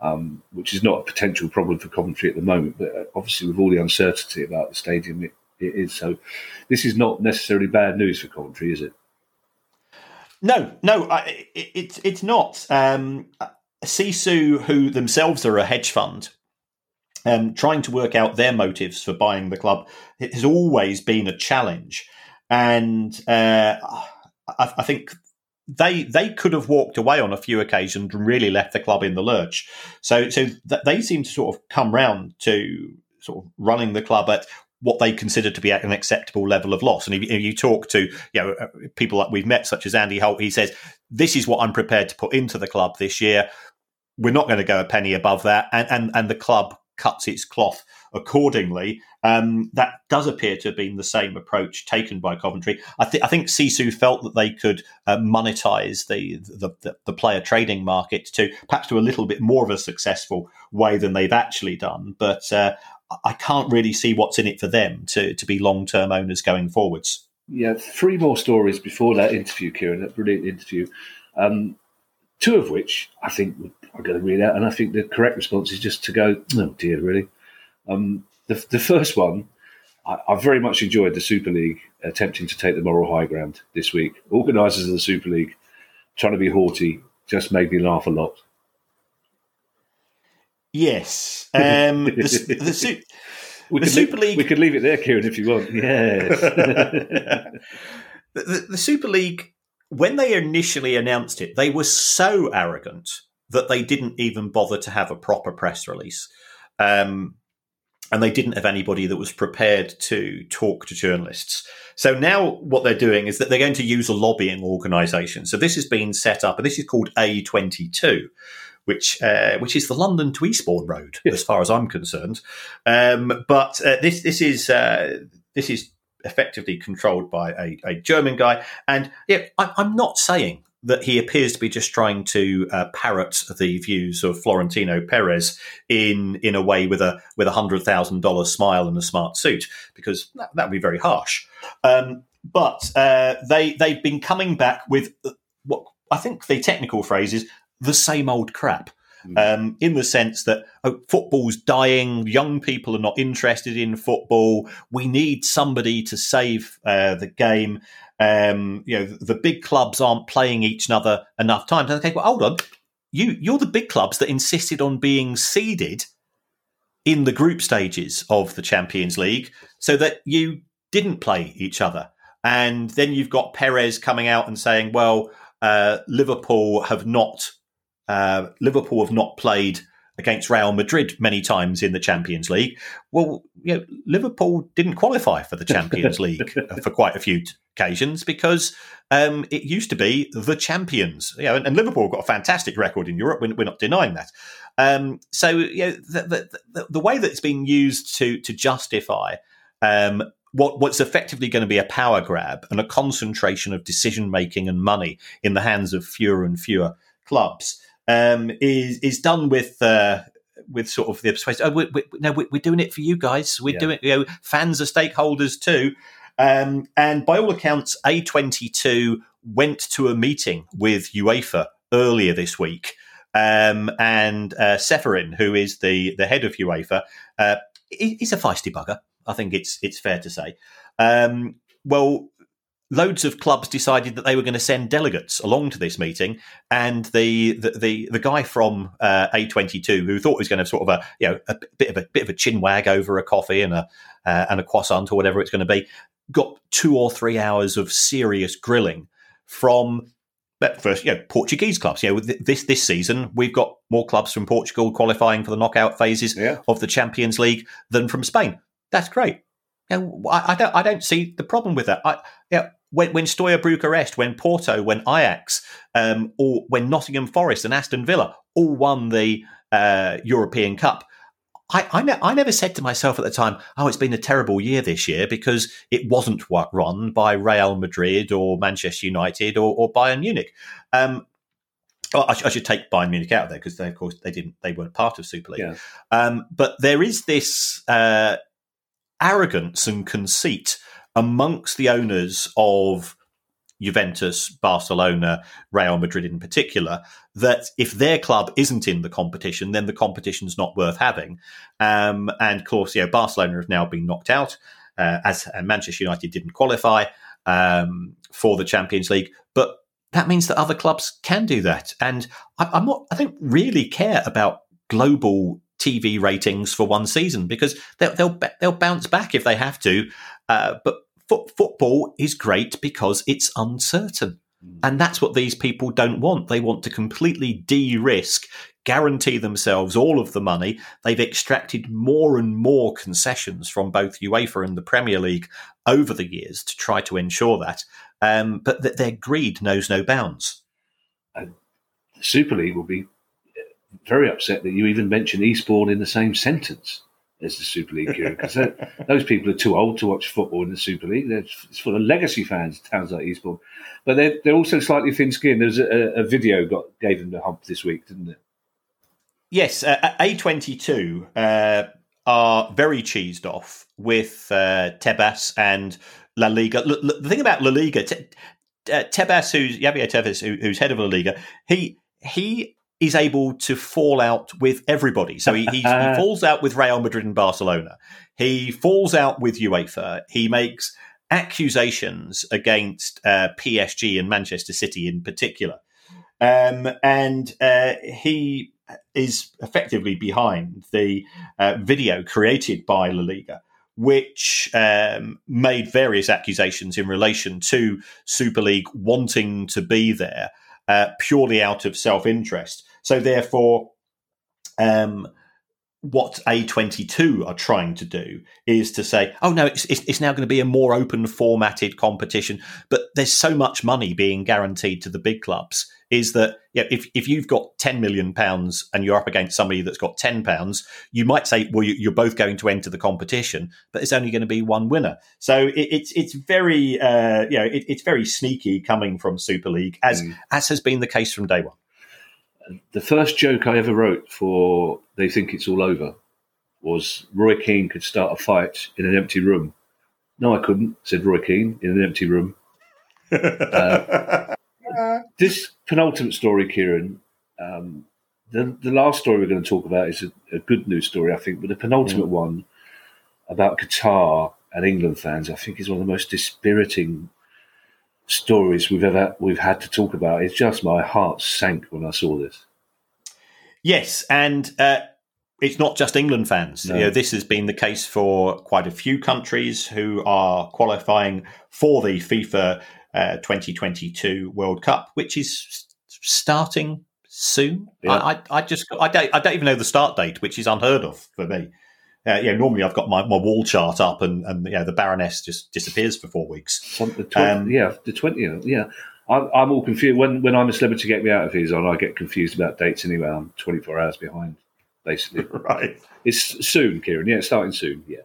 um, which is not a potential problem for Coventry at the moment. But uh, obviously, with all the uncertainty about the stadium, it, it is. So, this is not necessarily bad news for Coventry, is it? No, no, it, it's it's not. Um, Sisu, who themselves are a hedge fund, um, trying to work out their motives for buying the club, has always been a challenge, and uh, I, I, think they they could have walked away on a few occasions and really left the club in the lurch. So so th- they seem to sort of come round to sort of running the club at what they consider to be an acceptable level of loss. And if, if you talk to you know people that we've met, such as Andy Holt, he says this is what I'm prepared to put into the club this year. We're not going to go a penny above that, and and and the club cuts its cloth accordingly. Um, that does appear to have been the same approach taken by Coventry. I, th- I think Sisu felt that they could uh, monetize the, the, the, the, player trading market to perhaps to a little bit more of a successful way than they've actually done. But uh, I can't really see what's in it for them to, to be long term owners going forwards. Yeah, three more stories before that interview, Kieran, that brilliant interview. Um, two of which I think I'm going to read out, and I think the correct response is just to go, "Oh dear, really." Um, the, the first one, I, I, very much enjoyed the Super League attempting to take the moral high ground this week. Organisers of the Super League trying to be haughty just made me laugh a lot. Yes, um, the, the, su- we the Super League. We could leave it there, Kieran, if you want. Yes. the, the, the Super League when they initially announced it, they were so arrogant that they didn't even bother to have a proper press release. Um, and they didn't have anybody that was prepared to talk to journalists. So now what they're doing is that they're going to use a lobbying organisation. So this has been set up, and this is called A22, which uh, which is the London to Eastbourne Road, as far as I'm concerned. Um, but uh, this this is uh, this is effectively controlled by a, a German guy. And yeah, I, am not saying that he appears to be just trying to uh, parrot the views of Florentino Perez in in a way with a with a hundred thousand dollar smile and a smart suit, because that, that would be very harsh. Um, but uh, they they've been coming back with uh, what I think the technical phrase is the same old crap. Hmm. um, in the sense that oh, football's dying, young people are not interested in football. We need somebody to save uh, the game. Um, you know, the big clubs aren't playing each other enough times. Okay, well, hold on, you you're the big clubs that insisted on being seeded in the group stages of the Champions League, so that you didn't play each other. And then you've got Perez coming out and saying, well, uh, Liverpool have not uh, Liverpool have not played against Real Madrid many times in the Champions League. Well, you know, Liverpool didn't qualify for the Champions League for quite a few t- occasions because um, it used to be the champions. You know, and, and, Liverpool got a fantastic record in Europe. We're, we're not denying that. Um, so, you know, the, the, the, the, way that it's being used to to justify um, what, what's effectively going to be a power grab and a concentration of decision making and money in the hands of fewer and fewer clubs um, is is done with uh, with sort of the persuasion. Oh, we, we, no, we, are doing it for you guys. We're yeah. doing you know fans are stakeholders too. Um, and by all accounts, A22 went to a meeting with UEFA earlier this week. Um, and uh, Ceferin, who is the, the head of UEFA, uh, he's a feisty bugger. I think it's it's fair to say. Um, well, loads of clubs decided that they were going to send delegates along to this meeting, and the the the, the guy from uh, A22 who thought he was going to have sort of a you know a bit of a bit of a chin wag over a coffee and a uh, and a croissant or whatever it's going to be, got two or three hours of serious grilling from. But First, you know, Portuguese clubs. You know, this this season we've got more clubs from Portugal qualifying for the knockout phases yeah. of the Champions League than from Spain. That's great. You know, I, I, don't I don't see the problem with that. I, you know, when, when Steaua Bucharest, when Porto, when Ajax, um, or when Nottingham Forest and Aston Villa all won the uh, European Cup, I, I, ne- I, never said to myself at the time, oh, it's been a terrible year this year because it wasn't run by Real Madrid or Manchester United or, or Bayern Munich. Um, I, sh- I, should take Bayern Munich out of there because, of course, they didn't, they weren't part of Super League. Yeah. Um, but there is this uh, arrogance and conceit amongst the owners of Juventus, Barcelona, Real Madrid in particular, that if their club isn't in the competition, then the competition's not worth having. Um, and of course, you know, Barcelona have now been knocked out, uh, as Manchester United didn't qualify um, for the Champions League. But that means that other clubs can do that. And I, I'm not, I don't really care about global TV ratings for one season because they'll they'll, they'll bounce back if they have to. Uh, but football is great because it's uncertain. Hmm. And that's what these people don't want. They want to completely de risk, guarantee themselves all of the money. They've extracted more and more concessions from both UEFA and the Premier League over the years to try to ensure that. Um, but that their greed knows no bounds. And the Super League will be very upset that you even mention Eastbourne in the same sentence as the Super League because those people are too old to watch football in the Super League. They're, it's full of legacy fans, towns like Eastbourne, but they're they're also slightly thin-skinned. There's a, a video got gave them the hump this week, didn't it? Yes, uh, A22 uh, are very cheesed off with uh, Tebas and La Liga. L- l- the thing about La Liga, Te- uh, Tebas, who's Javier Tebas, who, who's head of La Liga, he he is able to fall out with everybody. So he, he, he falls out with Real Madrid and Barcelona. He falls out with UEFA. He makes accusations against uh, PSG and Manchester City in particular. Um, and uh, he is effectively behind the uh, video created by La Liga, which um, made various accusations in relation to Super League wanting to be there uh, purely out of self interest. So, therefore, um, what A22 are trying to do is to say, oh no, it's, it's, now going to be a more open formatted competition, but there's so much money being guaranteed to the big clubs. Is that yeah, if, if you've got 10 million pounds and you're up against somebody that's got 10 pounds, you might say, well, you, are both going to enter the competition, but it's only going to be one winner. So it, it's it's very uh, you know it, it's very sneaky coming from Super League as mm. as has been the case from day one the first joke I ever wrote for They Think It's All Over was Roy Keane could start a fight in an empty room. No, I couldn't, said Roy Keane in an empty room. uh, this penultimate story, Kieran, um, the, the last story we're going to talk about is a, a good news story, I think, but the penultimate mm. one about Qatar and England fans, I think, is one of the most dispiriting stories we've ever we've had to talk about. It's just my heart sank when I saw this. Yes, and uh, it's not just England fans. No. You know, this has been the case for quite a few countries who are qualifying for the FIFA uh, 2022 World Cup, which is starting soon. Yeah. I, I, I, just I don't I don't even know the start date, which is unheard of for me. Uh, yeah, normally I've got my, my wall chart up, and and yeah, the Baroness just disappears for four weeks. The 20, um, yeah, the twentieth. Yeah, I'm, I'm all confused when when I'm a celebrity get me out of his on. I get confused about dates anyway. I'm 24 hours behind, basically. right. It's soon, Kieran. Yeah, it's starting soon. Yeah.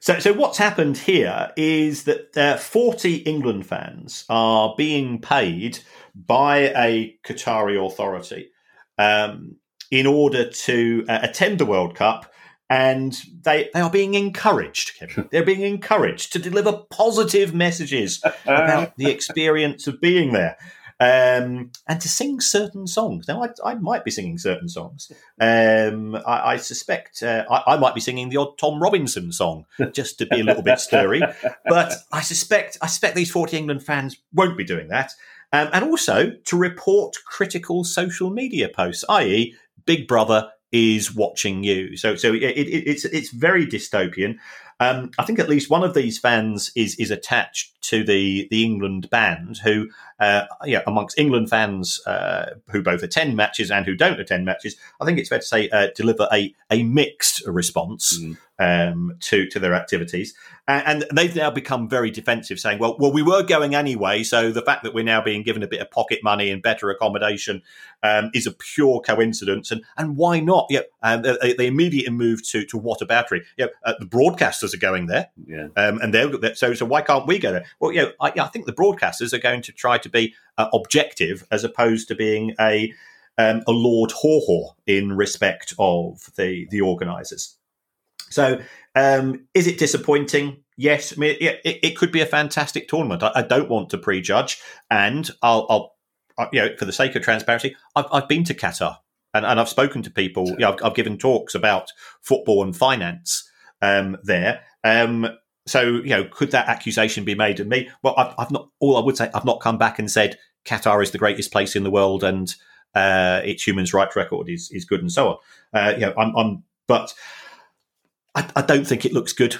So, so what's happened here is that uh, 40 England fans are being paid by a Qatari authority um, in order to uh, attend the World Cup and they they are being encouraged, Kevin. They're being encouraged to deliver positive messages about the experience of being there. Um, and to sing certain songs. Now, I, I might be singing certain songs. Um, I, I, suspect uh, I, I, might be singing the odd Tom Robinson song just to be a little bit stirry. But I suspect I suspect these forty England fans won't be doing that. Um, and also to report critical social media posts, i.e., Big Brother is watching you. So so it, it, it's it's very dystopian. Um, I think at least one of these fans is is attached to the the England band, who uh, yeah, amongst England fans uh, who both attend matches and who don't attend matches, I think it's fair to say uh, deliver a a mixed response. Mm um, to to their activities, and, and, they've now become very defensive, saying, "Well, well, we were going anyway, so the fact that we're now being given a bit of pocket money and better accommodation um, is a pure coincidence, and and why not?" Yeah, and they, they immediately moved to to whataboutery. Yeah, uh, the broadcasters are going there, yeah, um, and they're so so why can't we go there? Well, yeah, I, I think the broadcasters are going to try to be uh, objective as opposed to being a um, a Lord Haw in respect of the the organisers. So, um, is it disappointing? Yes. I mean, it, it, it could be a fantastic tournament. I, I, don't want to prejudge, and I'll, I'll, uh, you know, for the sake of transparency, I've, I've been to Qatar and, and I've spoken to people. You know, I've, I've, given talks about football and finance um, there. Um, so, you know, could that accusation be made of me? Well, I've, I've, not. All I would say, I've not come back and said Qatar is the greatest place in the world and uh, its human rights record is is good and so on. Uh, you know, I'm, I'm but I, I don't think it looks good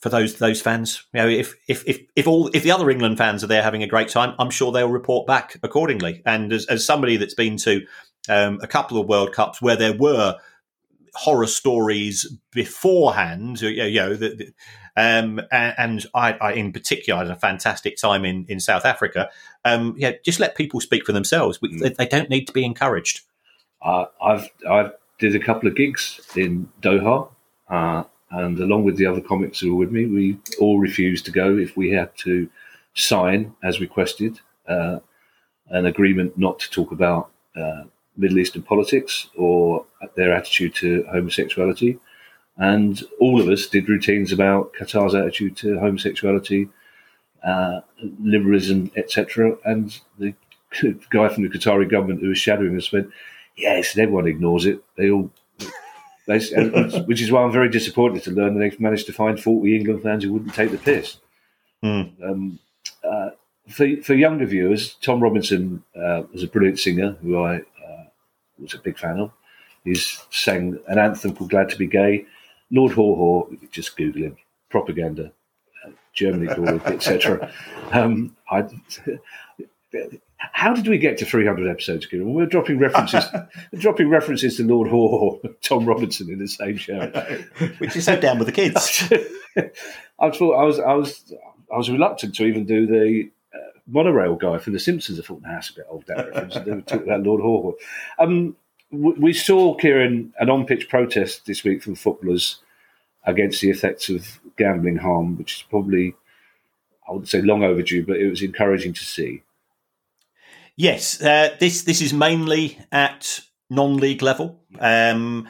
for those those fans. You know, if if if if all if the other England fans are there having a great time, I'm sure they'll report back accordingly. And as, as somebody that's been to um, a couple of World Cups where there were horror stories beforehand, you know, the, the, um, and, and I, I, in particular, had a fantastic time in in South Africa. Um, yeah, just let people speak for themselves. We, they, they, don't need to be encouraged. Uh, I've I've did a couple of gigs in Doha. Uh, and along with the other comics who were with me, we all refused to go if we had to sign, as requested, uh, an agreement not to talk about uh, Middle Eastern politics or their attitude to homosexuality. And all of us did routines about Qatar's attitude to homosexuality, uh, liberalism, etc. And the guy from the Qatari government who was shadowing us went, "Yes, everyone ignores it. They all which is why I'm very disappointed to learn that they've managed to find 40 England fans who wouldn't take the piss. Mm. Um, uh, for, for younger viewers, Tom Robinson uh, was a brilliant singer who I uh, was a big fan of. He's sang an anthem called Glad to Be Gay. Lord Haw Haw, just Google him, propaganda, uh, Germany etc. Um, how did we get to 300 episodes, Kieran? We're dropping references, dropping references to Lord Haw, Tom Robinson in the same show, which is so down with the kids. I thought I was, I was, I was reluctant to even do the uh, monorail guy from The Simpsons. I thought, nah, that's a bit old that reference. Talk about Lord Haw. Um, we saw Kieran an on-pitch protest this week from footballers against the effects of gambling harm, which is probably, I wouldn't say long overdue, but it was encouraging to see. Yes, uh, this this is mainly at non-league level. Um,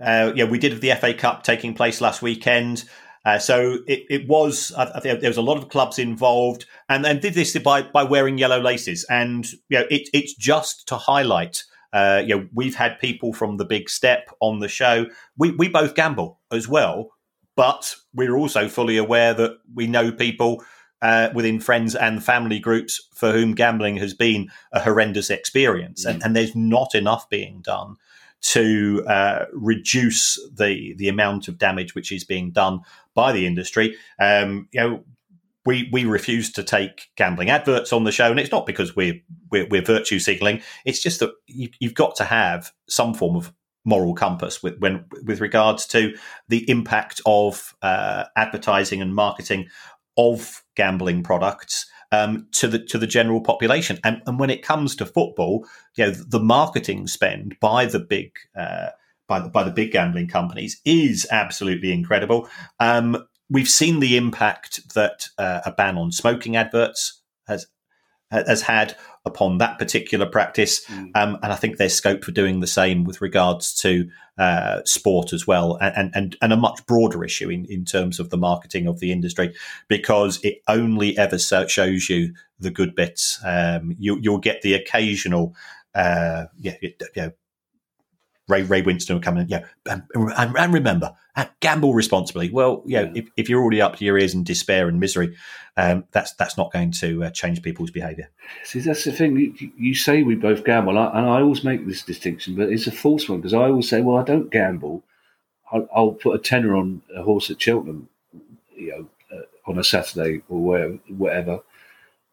uh, yeah, we did have the FA Cup taking place last weekend. Uh, so it, it was, there was a lot of clubs involved and then did this by, by wearing yellow laces. And, you know, it, it's just to highlight, uh, you know, we've had people from the big step on the show. We, we both gamble as well, but we're also fully aware that we know people uh, within friends and family groups for whom gambling has been a horrendous experience, mm. and, and, there's not enough being done to uh, reduce the the amount of damage which is being done by the industry. Um, you know, we we refuse to take gambling adverts on the show, and it's not because we're we're, we're virtue signaling. It's just that you, have got to have some form of moral compass with when with regards to the impact of uh, advertising and marketing of gambling products um, to the to the general population. And, and when it comes to football, you know, the marketing spend by the big uh, by the, by the big gambling companies is absolutely incredible. Um, we've seen the impact that uh, a ban on smoking adverts has has had upon that particular practice, mm. um, and I think there's scope for doing the same with regards to uh, sport as well, and, and and a much broader issue in, in terms of the marketing of the industry, because it only ever shows you the good bits. Um, you, will get the occasional, uh, yeah, yeah, Ray Ray Winstone will come in, yeah, and, and, remember, uh, gamble responsibly. Well, yeah. If, if, you're already up to your ears in despair and misery, um, that's that's not going to uh, change people's behaviour. See, that's the thing. You, you say we both gamble, and I always make this distinction, but it's a false one because I always say, well, I don't gamble. I'll, I'll put a tenner on a horse at Cheltenham, you know, uh, on a Saturday or wherever. whatever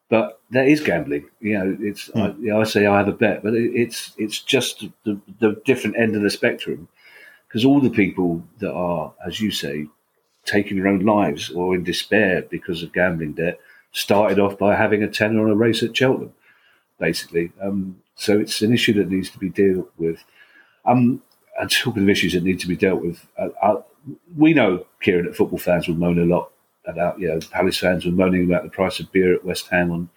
but there is gambling. You know, it's mm. I, you know, I, say I have a bet, but it, it's it's just the, the different end of the spectrum because all the people that are, as you say, taking their own lives or in despair because of gambling debt started off by having a tenner on a race at Cheltenham, basically. Um, so it's an issue that needs to be dealt with. Um, and talking of issues that need to be dealt with, uh, uh, we know, Kieran, that football fans will moan a lot about, you know, Palace fans were moaning about the price of beer at West Ham on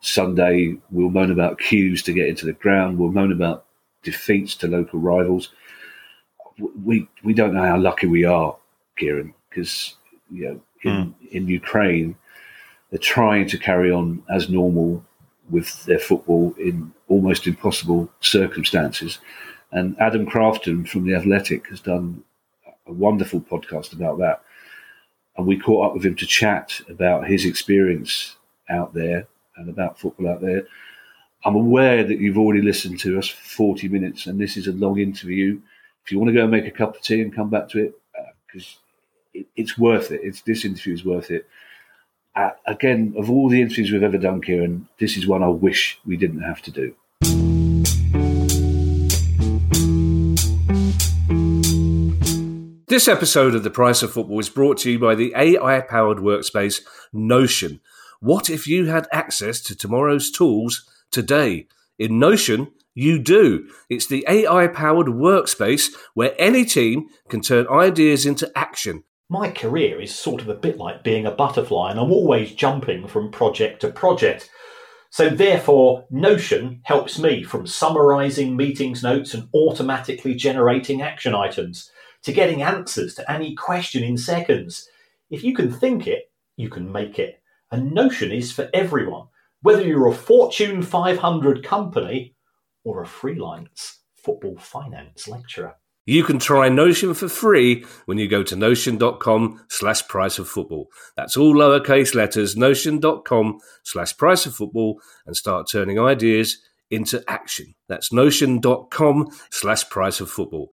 Sunday. We'll moan about queues to get into the ground. We'll moan about defeats to local rivals. We we don't know how lucky we are, Kieran, because you know in, mm. in Ukraine they're trying to carry on as normal with their football in almost impossible circumstances. And Adam Crafton from the Athletic has done a wonderful podcast about that and we caught up with him to chat about his experience out there and about football out there. I'm aware that you've already listened to us for 40 minutes, and this is a long interview. If you want to go and make a cup of tea and come back to it, because uh, it, it's worth it. It's this interview is worth it. Uh, again, of all the interviews we've ever done, Kieran, this is one I wish we didn't have to do. This episode of The Price of Football is brought to you by the AI powered workspace Notion. What if you had access to tomorrow's tools today? In Notion, you do. It's the AI powered workspace where any team can turn ideas into action. My career is sort of a bit like being a butterfly, and I'm always jumping from project to project. So, therefore, Notion helps me from summarizing meetings notes and automatically generating action items to getting answers to any question in seconds. If you can think it, you can make it. And Notion is for everyone, whether you're a Fortune 500 company or a freelance football finance lecturer. You can try Notion for free when you go to notion.com slash price of football. That's all lowercase letters, notion.com slash price of football, and start turning ideas into action. That's notion.com slash price of football.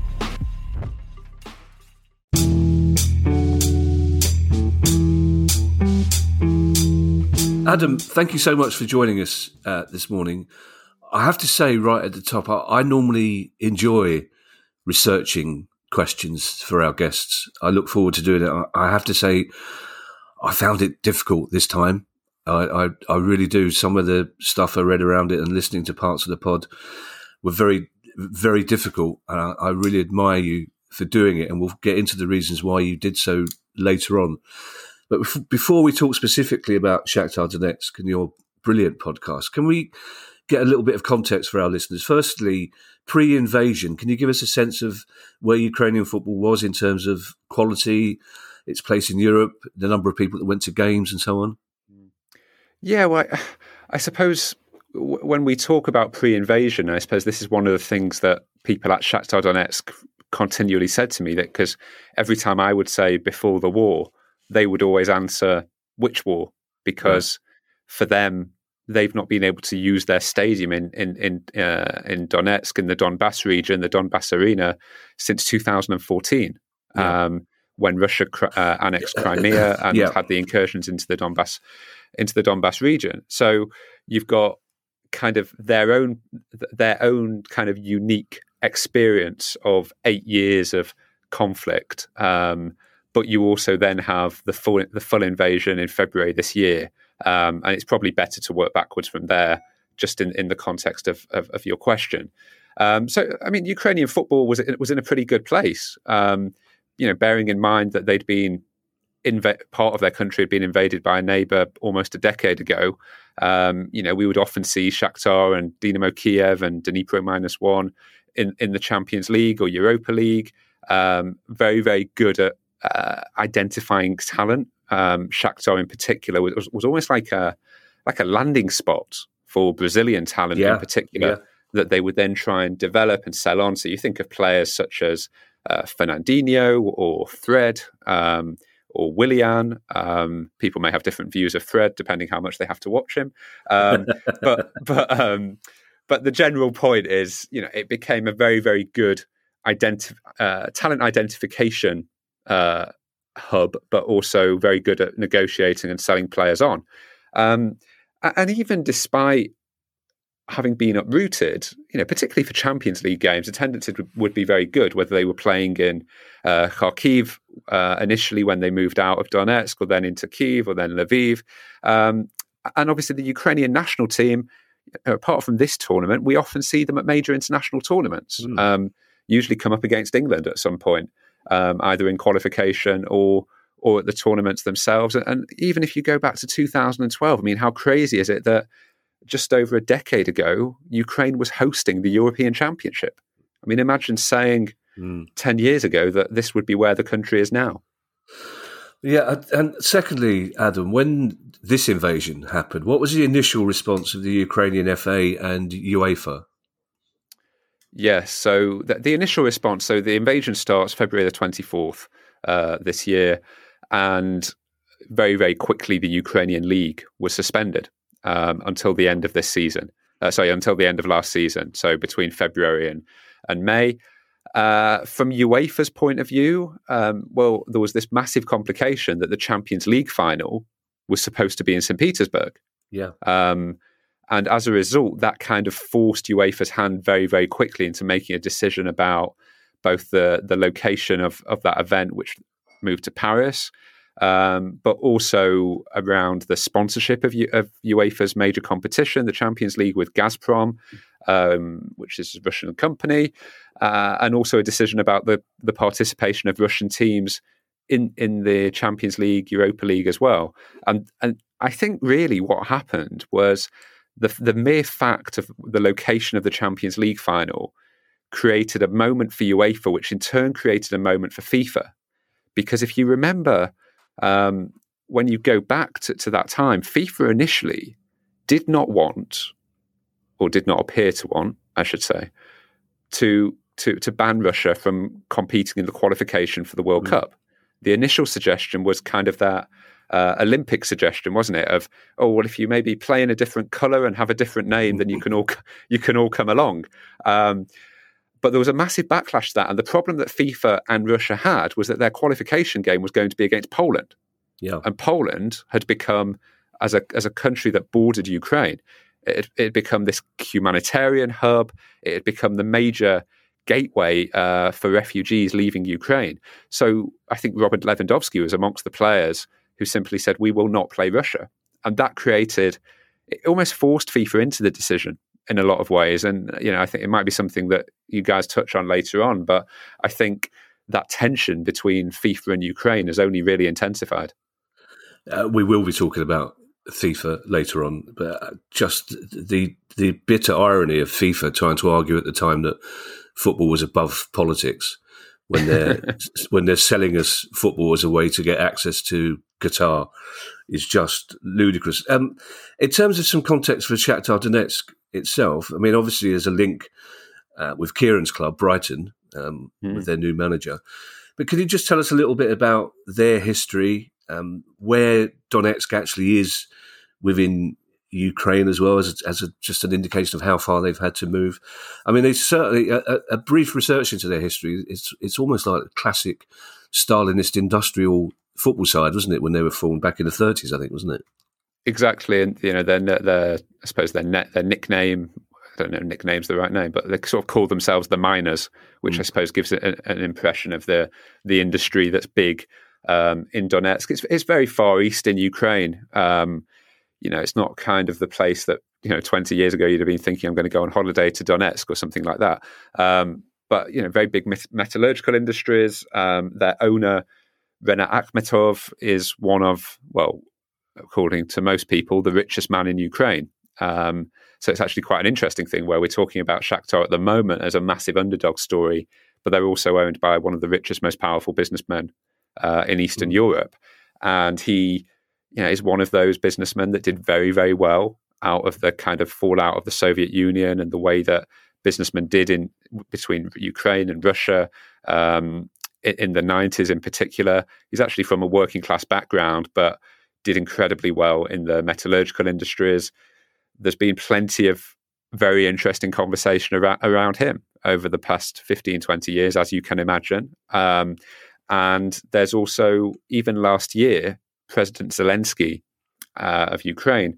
Adam, thank you so much for joining us uh, this morning. I have to say, right at the top, I, I, normally enjoy researching questions for our guests. I look forward to doing it. I, I have to say, I found it difficult this time. I, I, I really do. Some of the stuff I read around it and listening to parts of the pod were very, very difficult. And I, I really admire you for doing it. And we'll get into the reasons why you did so later on. But before we talk specifically about Shakhtar Donetsk and your brilliant podcast. Can we get a little bit of context for our listeners? Firstly, pre invasion, can you give us a sense of where Ukrainian football was in terms of quality, its place in Europe, the number of people that went to games, and so on? Yeah, well, I, I suppose when we talk about pre-invasion, I suppose this is one of the things that people at Shakhtar Donetsk continually said to me that because every time I would say before the war, they would always answer which war because right. for them they've not been able to use their stadium in in in, uh, in Donetsk in the Donbass region, the Donbass arena, since 2014. Yeah. Um, when Russia uh, annexed Crimea and yeah. had the incursions into the Donbass into the Donbass region. So you've got kind of their own their own kind of unique experience of eight years of conflict. Um, but you also then have the full the full invasion in February this year, um, and it's probably better to work backwards from there, just in, in the context of, of, of your question. Um, so, I mean, Ukrainian football was was in a pretty good place. Um, you know, bearing in mind that they'd been inv- part of their country had been invaded by a neighbor almost a decade ago. Um, you know, we would often see Shakhtar and Dynamo Kiev and Dnipro minus one in, in the Champions League or Europa League. Um, very, very good at uh, identifying talent. Um, Shakhtar in particular was, was almost like a like a landing spot for Brazilian talent yeah. in particular yeah. that they would then try and develop and sell on. So you think of players such as uh, Fernandinho or Fred um, or Willian. Um, people may have different views of Fred depending how much they have to watch him. Um, but but um, but the general point is, you know, it became a very very good identi- uh, talent identification uh, hub, but also very good at negotiating and selling players on. Um, and even despite having been uprooted, you know, particularly for Champions League games, attendance would be very good, whether they were playing in uh, Kharkiv uh, initially when they moved out of Donetsk, or then into Kiev, or then Lviv. Um, and obviously, the Ukrainian national team, apart from this tournament, we often see them at major international tournaments, mm. um, usually come up against England at some point, um, either in qualification or or at the tournaments themselves. And even if you go back to 2012, I mean, how crazy is it that just over a decade ago, Ukraine was hosting the European Championship. I mean, imagine saying mm. 10 years ago that this would be where the country is now. Yeah, and secondly, Adam, when this invasion happened, what was the initial response of the Ukrainian FA and UEFA? Yes, so the, the initial response, so the invasion starts February the 24th uh, this year, and very, very quickly the Ukrainian league was suspended um, until the end of this season. Uh, sorry, until the end of last season. So between February and and May. Uh, from UEFA's point of view, um, well, there was this massive complication that the Champions League final was supposed to be in St. Petersburg. Yeah. Um, and as a result, that kind of forced UEFA's hand very, very quickly into making a decision about both the the location of of that event, which moved to Paris, um, but also around the sponsorship of, U- of, UEFA's major competition, the Champions League with Gazprom, um, which is a Russian company, uh, and also a decision about the, the participation of Russian teams in, in the Champions League, Europa League as well. And, and I think really what happened was the, the mere fact of the location of the Champions League final created a moment for UEFA, which in turn created a moment for FIFA. Because if you remember, um, when you go back to, to that time, FIFA initially did not want, or did not appear to want, I should say, to to to ban Russia from competing in the qualification for the World mm. Cup. The initial suggestion was kind of that uh, Olympic suggestion, wasn't it? Of oh well, if you maybe play in a different color and have a different name, then you can all you can all come along. Um, but there was a massive backlash to that. And the problem that FIFA and Russia had was that their qualification game was going to be against Poland. Yeah. And Poland had become, as a, as a country that bordered Ukraine, it, it had become this humanitarian hub. It had become the major gateway uh, for refugees leaving Ukraine. So I think Robert Lewandowski was amongst the players who simply said, we will not play Russia. And that created, it almost forced FIFA into the decision in a lot of ways. And you know, I think it might be something that you guys touch on later on. But I think that tension between FIFA and Ukraine has only really intensified. Uh, we will be talking about FIFA later on, but just the the bitter irony of FIFA trying to argue at the time that football was above politics when they're when they're selling us football as a way to get access to Qatar is just ludicrous. Um, in terms of some context for Shakhtar Donetsk itself, I mean, obviously there's a link uh, with Kieran's club, Brighton, um, mm. with their new manager. But could you just tell us a little bit about their history, um, where Donetsk actually is within Ukraine as well as as a, just an indication of how far they've had to move. I mean, it's certainly a, a, brief research into their history. It's it's almost like a classic Stalinist industrial football side, wasn't it? When they were formed back in the thirties, I think, wasn't it? Exactly, and you know, their their I suppose their net, their nickname. I don't know nickname's the right name, but they sort of call themselves the miners, which mm. I suppose gives an, an, impression of the the industry that's big um, in Donetsk. It's, it's very far east in Ukraine. Um, you know, it's not kind of the place that you know 20 years ago you'd have been thinking I'm going to go on holiday to Donetsk or something like that. Um, but you know, very big metallurgical industries. Um, their owner, Renat Akhmetov, is one of well, according to most people, the richest man in Ukraine. Um, so it's actually quite an interesting thing where we're talking about Shakhtar at the moment as a massive underdog story, but they're also owned by one of the richest, most powerful businessmen uh, in Eastern mm. Europe, and he you know, is one of those businessmen that did very, very well out of the kind of fallout of the Soviet Union and the way that businessmen did in between Ukraine and Russia um, in, the 90s in particular. He's actually from a working class background, but did incredibly well in the metallurgical industries. There's been plenty of very interesting conversation around, around him over the past 15, 20 years, as you can imagine. Um, and there's also, even last year, President Zelensky uh, of Ukraine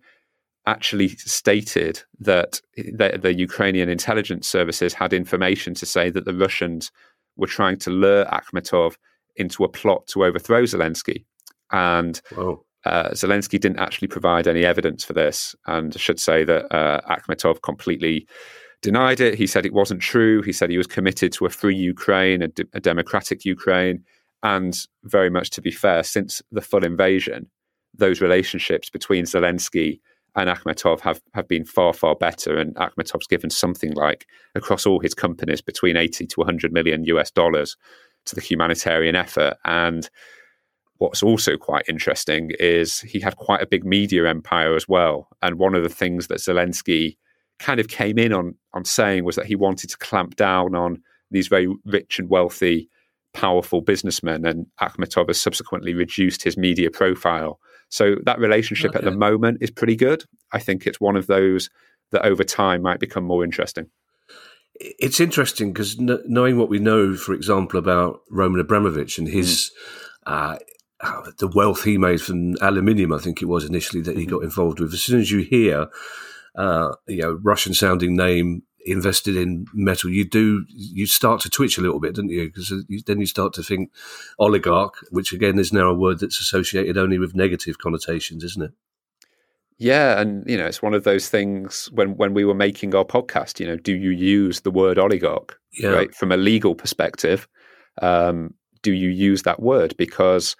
actually stated that the, the, Ukrainian intelligence services had information to say that the Russians were trying to lure Akhmetov into a plot to overthrow Zelensky. And uh, Zelensky didn't actually provide any evidence for this. And I should say that uh, Akhmetov completely denied it. He said it wasn't true. He said he was committed to a free Ukraine, a, d- a democratic Ukraine. And very much to be fair, since the full invasion, those relationships between Zelensky and Akhmetov have, have been far, far better. And Akhmetov's given something like, across all his companies, between 80 to 100 million US dollars to the humanitarian effort. And what's also quite interesting is he had quite a big media empire as well. And one of the things that Zelensky kind of came in on, on saying was that he wanted to clamp down on these very rich and wealthy powerful businessmen, and Akhmetov has subsequently reduced his media profile. So that relationship okay. at the moment is pretty good. I think it's one of those that over time might become more interesting. It's interesting because knowing what we know, for example, about Roman Abramovich and his mm. uh, the wealth he made from aluminium, I think it was initially that he mm-hmm. got involved with. As soon as you hear, uh, you know, Russian sounding name invested in metal, you do you start to twitch a little bit, don't you? Because then you start to think oligarch, which again is now a word that's associated only with negative connotations, isn't it? Yeah, and you know, it's one of those things when when we were making our podcast. You know, do you use the word oligarch? Yeah. Right from a legal perspective, um, do you use that word because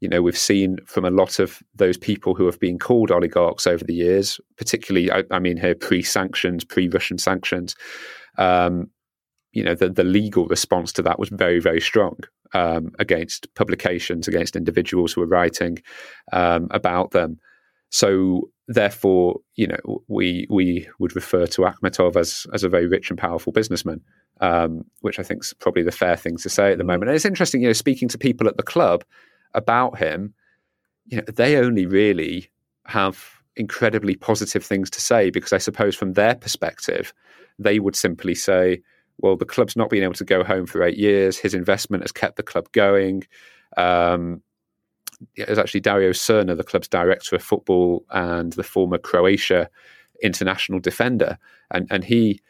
you know, we've seen from a lot of those people who have been called oligarchs over the years, particularly, I, I mean, here pre-sanctions, pre-Russian sanctions. Um, you know, the, the legal response to that was very, very strong um, against publications, against individuals who were writing um, about them. So, therefore, you know, we we would refer to Akhmetov as as a very rich and powerful businessman, um, which I think is probably the fair thing to say at the mm. moment. And it's interesting, you know, speaking to people at the club about him, you know, they only really have incredibly positive things to say because I suppose from their perspective, they would simply say, well, the club's not been able to go home for eight years. His investment has kept the club going. Um, it was actually Dario Srna, the club's director of football and the former Croatia international defender. And, and he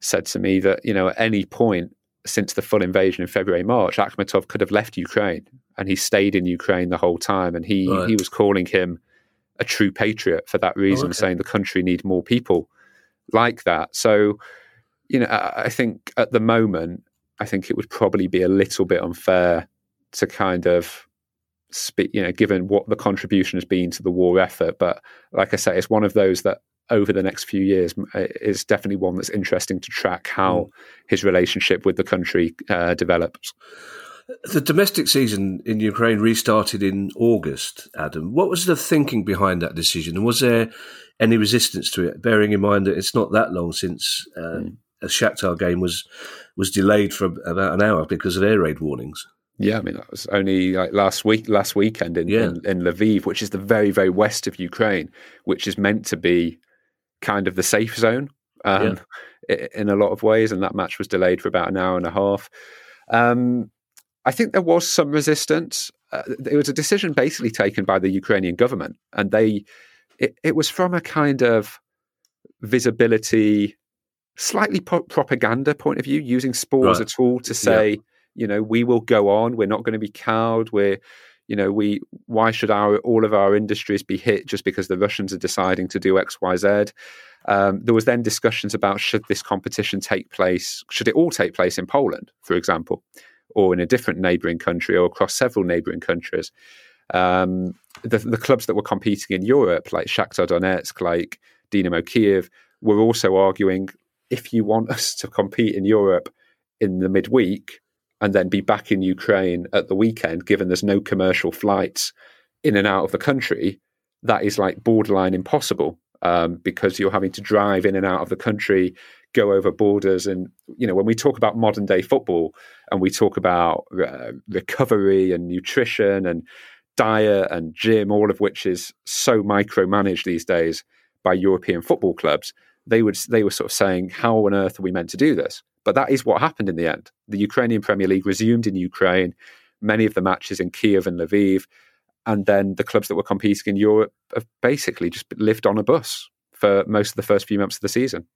said to me that, you know, at any point since the full invasion in February, March, Akhmetov could have left Ukraine and he stayed in Ukraine the whole time. And he, right. he was calling him a true patriot for that reason, oh, okay. saying the country need more people like that. So, you know, I think at the moment, I think it would probably be a little bit unfair to kind of spe- you know, given what the contribution has been to the war effort. But like I say, it's one of those that over the next few years uh, is definitely one that's interesting to track how mm. his relationship with the country uh, develops. The domestic season in Ukraine restarted in August, Adam. What was the thinking behind that decision? And was there any resistance to it, bearing in mind that it's not that long since uh, mm. a Shakhtar game was was delayed for about an hour because of air raid warnings? Yeah, I mean that was only like last week, last weekend in, yeah. in, in Lviv, which is the very, very west of Ukraine, which is meant to be kind of the safe zone um, yeah. in a lot of ways, and that match was delayed for about an hour and a half. Um, I think there was some resistance. Uh, it was a decision basically taken by the Ukrainian government, and they it, it was from a kind of visibility, slightly po- propaganda point of view, using sport right. as a tool to say, yeah. you know, we will go on. We're not going to be cowed. We're you know, we why should our all of our industries be hit just because the Russians are deciding to do X, Y, Z? Um, there was then discussions about should this competition take place, should it all take place in Poland, for example, or in a different neighbouring country, or across several neighbouring countries. Um, the, the, clubs that were competing in Europe, like Shakhtar Donetsk, like Dynamo Kiev, were also arguing if you want us to compete in Europe in the midweek, and then be back in Ukraine at the weekend, given there's no commercial flights in and out of the country, that is like borderline impossible um, because you're having to drive in and out of the country, go over borders. And, you know, when we talk about modern day football and we talk about uh, recovery and nutrition and diet and gym, all of which is so micromanaged these days by European football clubs, they would they were sort of saying, "How on earth are we meant to do this?" But that is what happened in the end. The Ukrainian Premier League resumed in Ukraine, many of the matches in Kiev and Lviv, and then the clubs that were competing in Europe have basically just lived on a bus for most of the first few months of the season.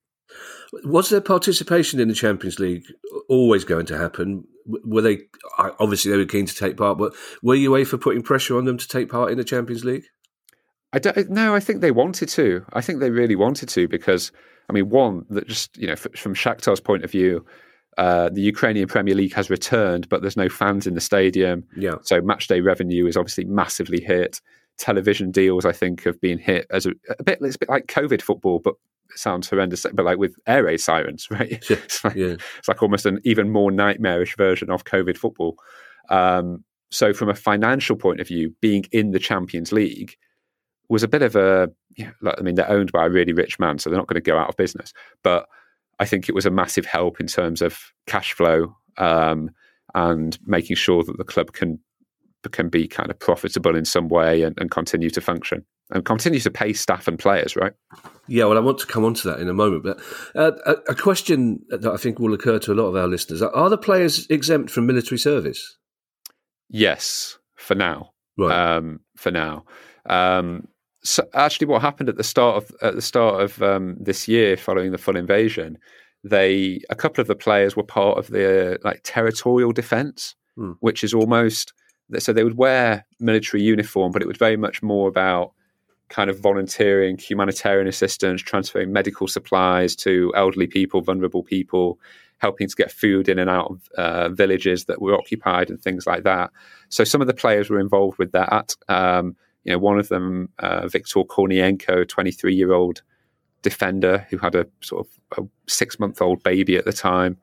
Was their participation in the Champions League always going to happen? Were they obviously they were keen to take part, but were UEFA putting pressure on them to take part in the Champions League? I don't. No, I think they wanted to. I think they really wanted to because I mean, one that just you know from Shakhtar's point of view, uh, the Ukrainian Premier League has returned, but there's no fans in the stadium. Yeah. So matchday revenue is obviously massively hit. Television deals, I think, have been hit as a, a bit. It's a bit like COVID football, but it sounds horrendous. But like with air raid sirens, right? Yeah. it's, like, yeah. it's like almost an even more nightmarish version of COVID football. Um, so, from a financial point of view, being in the Champions League was a bit of a, yeah, like, I mean, they're owned by a really rich man, so they're not going to go out of business. But I think it was a massive help in terms of cash flow um, and making sure that the club can can be kind of profitable in some way and, and, continue to function and continue to pay staff and players, right? Yeah, well, I want to come on to that in a moment. But uh, a, a, question that I think will occur to a lot of our listeners are the players exempt from military service? Yes, for now. Right. Um, for now. Um, so actually, what happened at the start of at the start of um, this year, following the full invasion, they a couple of the players were part of the like territorial defense, hmm. which is almost so they would wear military uniform, but it was very much more about kind of volunteering, humanitarian assistance, transferring medical supplies to elderly people, vulnerable people, helping to get food in and out of uh, villages that were occupied and things like that. So some of the players were involved with that. Um, you know, one of them, uh, Viktor Kornienko, 23 year old defender who had a sort of a six month old baby at the time.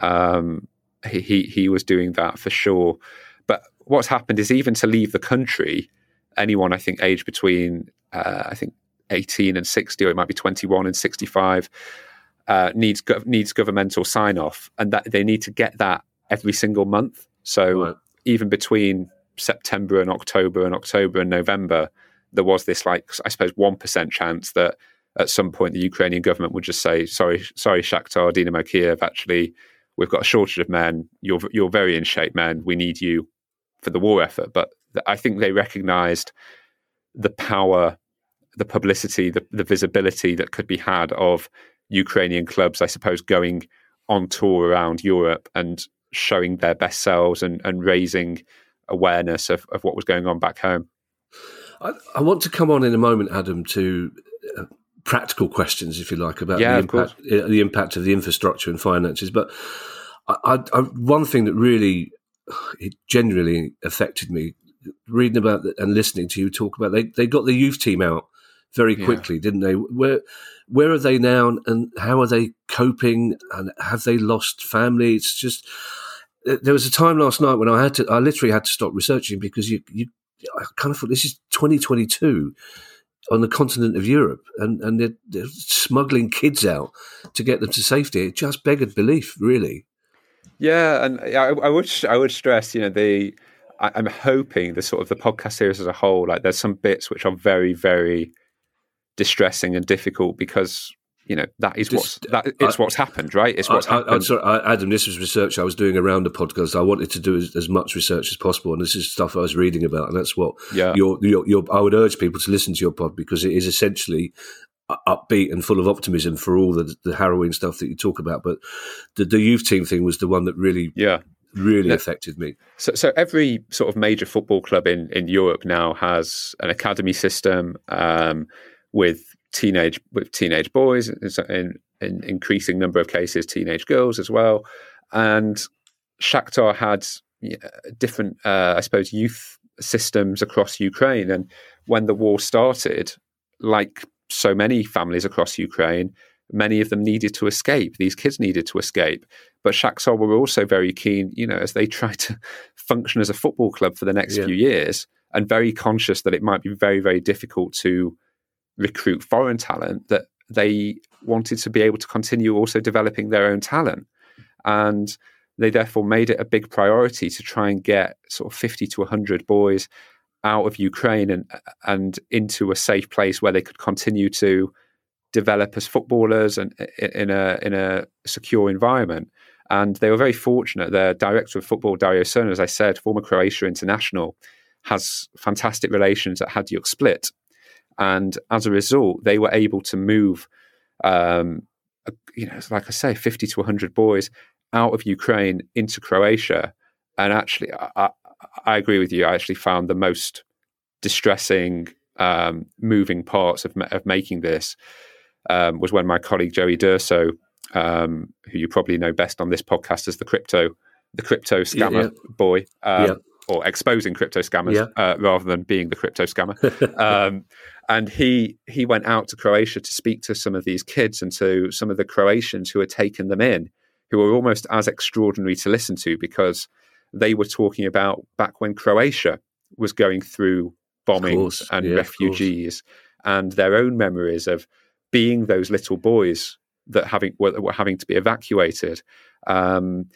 Um, he, he, he was doing that for sure. But what's happened is even to leave the country, anyone I think aged between uh, I think 18 and 60, or it might be 21 and 65, uh, needs needs governmental sign off, and that they need to get that every single month. So right. even between September and October and October and November, there was this like I suppose one percent chance that at some point the Ukrainian government would just say, "Sorry, sorry, Shakhtar, Dynamo Kiev, actually, we've got a shortage of men. You're you're very in shape, men. We need you for the war effort." But I think they recognised the power, the publicity, the, the visibility that could be had of Ukrainian clubs. I suppose going on tour around Europe and showing their best selves and, and raising awareness of, of what was going on back home. I, I want to come on in a moment, Adam, to uh, practical questions, if you like, about yeah, the, impact, uh, the impact of the infrastructure and finances. But I, I, one thing that really it genuinely affected me reading about and listening to you talk about they they got the youth team out very quickly, yeah. didn't they? Where where are they now, and how are they coping? And have they lost family? It's just there was a time last night when I had to, I literally had to stop researching because you, you, I kind of thought this is 2022 on the continent of Europe, and and they're, they're smuggling kids out to get them to safety. It just beggared belief, really. Yeah, and I, I would I would stress, you know, the I, I'm hoping the sort of the podcast series as a whole, like there's some bits which are very very distressing and difficult because you know that is what's that it's I, what's happened, right? It's what's I, happened. sorry, Adam. This was research I was doing around the podcast. I wanted to do as, as, much research as possible, and this is stuff I was reading about, and that's what. Yeah. Your, your, your, I would urge people to listen to your pod because it is essentially upbeat and full of optimism for all the, the harrowing stuff that you talk about. But the, the youth team thing was the one that really, yeah, really affected me. So, so every sort of major football club in in Europe now has an academy system um, with teenage with teenage boys in in increasing number of cases teenage girls as well. And Shakhtar had different uh, I suppose youth systems across Ukraine. And when the war started like so many families across Ukraine many of them needed to escape. These kids needed to escape. But Shakhtar were also very keen you know as they tried to function as a football club for the next yeah. few years and very conscious that it might be very very difficult to recruit foreign talent that they wanted to be able to continue also developing their own talent. And they therefore made it a big priority to try and get sort of 50 to 100 boys out of Ukraine and and into a safe place where they could continue to develop as footballers and in a in a secure environment. And they were very fortunate. Their director of football, Dario Srna, as I said, former Croatia international, has fantastic relations at Hajduk Split, and as a result, they were able to move, um, you know, like I say, fifty to hundred boys out of Ukraine into Croatia. And actually, I, I agree with you. I actually found the most distressing, um, moving parts of, of making this um, was when my colleague Joey D'Urso, um, who you probably know best on this podcast as the crypto, the crypto scammer yeah, yeah. boy, um, yeah. Or exposing crypto scammers uh, rather than being the crypto scammer. Um, and he he went out to Croatia to speak to some of these kids and to some of the Croatians who had taken them in, who were almost as extraordinary to listen to because they were talking about back when Croatia was going through bombings and yeah, refugees and their own memories of being those little boys that having were, were having to be evacuated. Um,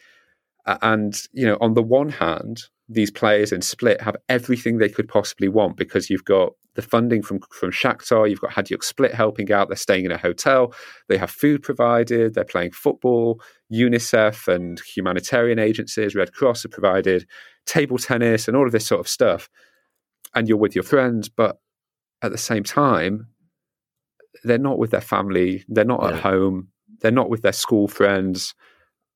and you know, on the one hand, these players in Split have everything they could possibly want because you've got the funding from from Shakhtar, you've got Hajduk Split helping out. They're staying in a hotel, they have food provided, they're playing football. UNICEF and humanitarian agencies, Red Cross, have provided table tennis and all of this sort of stuff. And you're with your friends, but at the same time, they're not with their family, they're not yeah. at home, they're not with their school friends.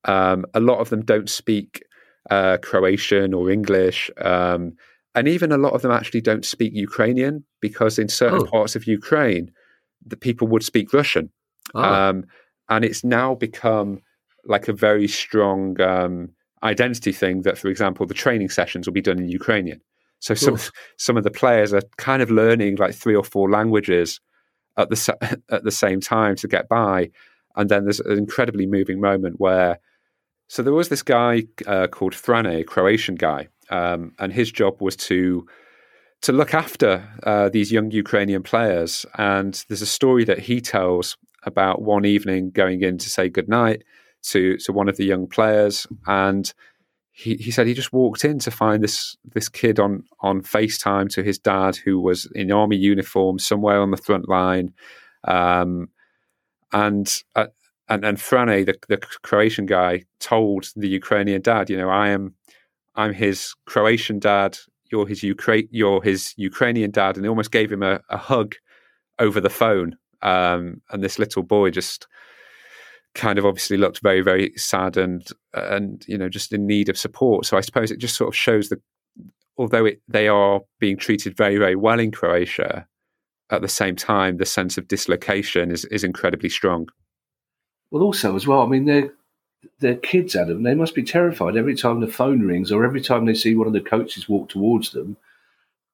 Um, a lot of them don't speak uh, Croatian or English. Um, and even a lot of them actually don't speak Ukrainian because in certain oh. parts of Ukraine, the people would speak Russian. Oh. Um, and it's now become like a very strong um, identity thing that, for example, the training sessions will be done in Ukrainian. So some some of the players are kind of learning like three or four languages at the at the same time to get by. And then there's an incredibly moving moment where so there was this guy uh, called Frane, a Croatian guy, um, and his job was to to look after uh, these young Ukrainian players. And there's a story that he tells about one evening going in to say goodnight to to one of the young players, and he, he said he just walked in to find this this kid on on FaceTime to his dad who was in army uniform somewhere on the front line. Um, and uh, and and Frane, the, the Croatian guy, told the Ukrainian dad, you know, I am I'm his Croatian dad, you're his Ukra- you're his Ukrainian dad, and he almost gave him a, a hug over the phone. Um, and this little boy just kind of obviously looked very very sad and and you know just in need of support. So I suppose it just sort of shows that although it, they are being treated very very well in Croatia, at the same time the sense of dislocation is is incredibly strong. Well, also as well, I mean, they're they're kids, Adam. They must be terrified every time the phone rings or every time they see one of the coaches walk towards them.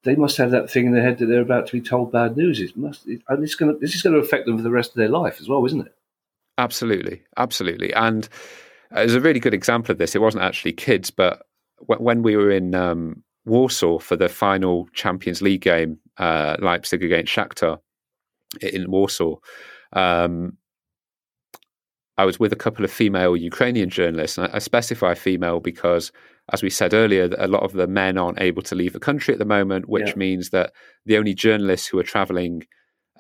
they must have that thing in their head that they're about to be told bad news. It must, it, and it's going to, this is going to affect them for the rest of their life as well, isn't it? Absolutely, absolutely. And there's a really good example of this. It wasn't actually kids, but when we were in um, Warsaw for the final Champions League game, uh, Leipzig against Shakhtar in Warsaw, um, I was with a couple of female Ukrainian journalists. And I, I specify female because, as we said earlier, a lot of the men aren't able to leave the country at the moment, which yeah. means that the only journalists who are traveling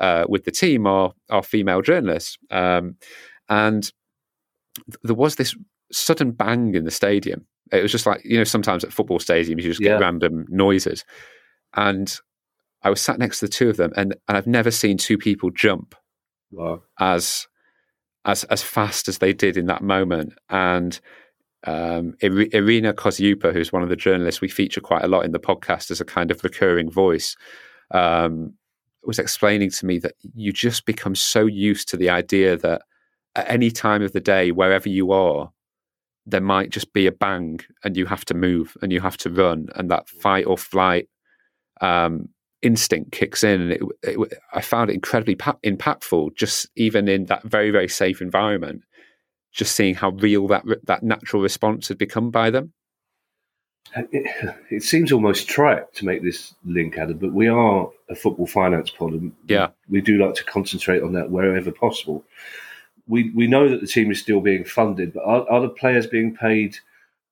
uh, with the team are, are female journalists. Um, and there was this sudden bang in the stadium. It was just like, you know, sometimes at football stadiums, you just get yeah. random noises. And I was sat next to the two of them, and, and I've never seen two people jump wow. as as as fast as they did in that moment. And um, Irina Kozyupa, who's one of the journalists we feature quite a lot in the podcast as a kind of recurring voice, um, was explaining to me that you just become so used to the idea that at any time of the day, wherever you are, there might just be a bang and you have to move and you have to run and that fight or flight um, instinct kicks in and it, it, I found it incredibly pa- impactful just even in that very very safe environment just seeing how real that that natural response had become by them it, it seems almost trite to make this link Adam but we are a football finance pod and yeah we do like to concentrate on that wherever possible we we know that the team is still being funded, but are, are the players being paid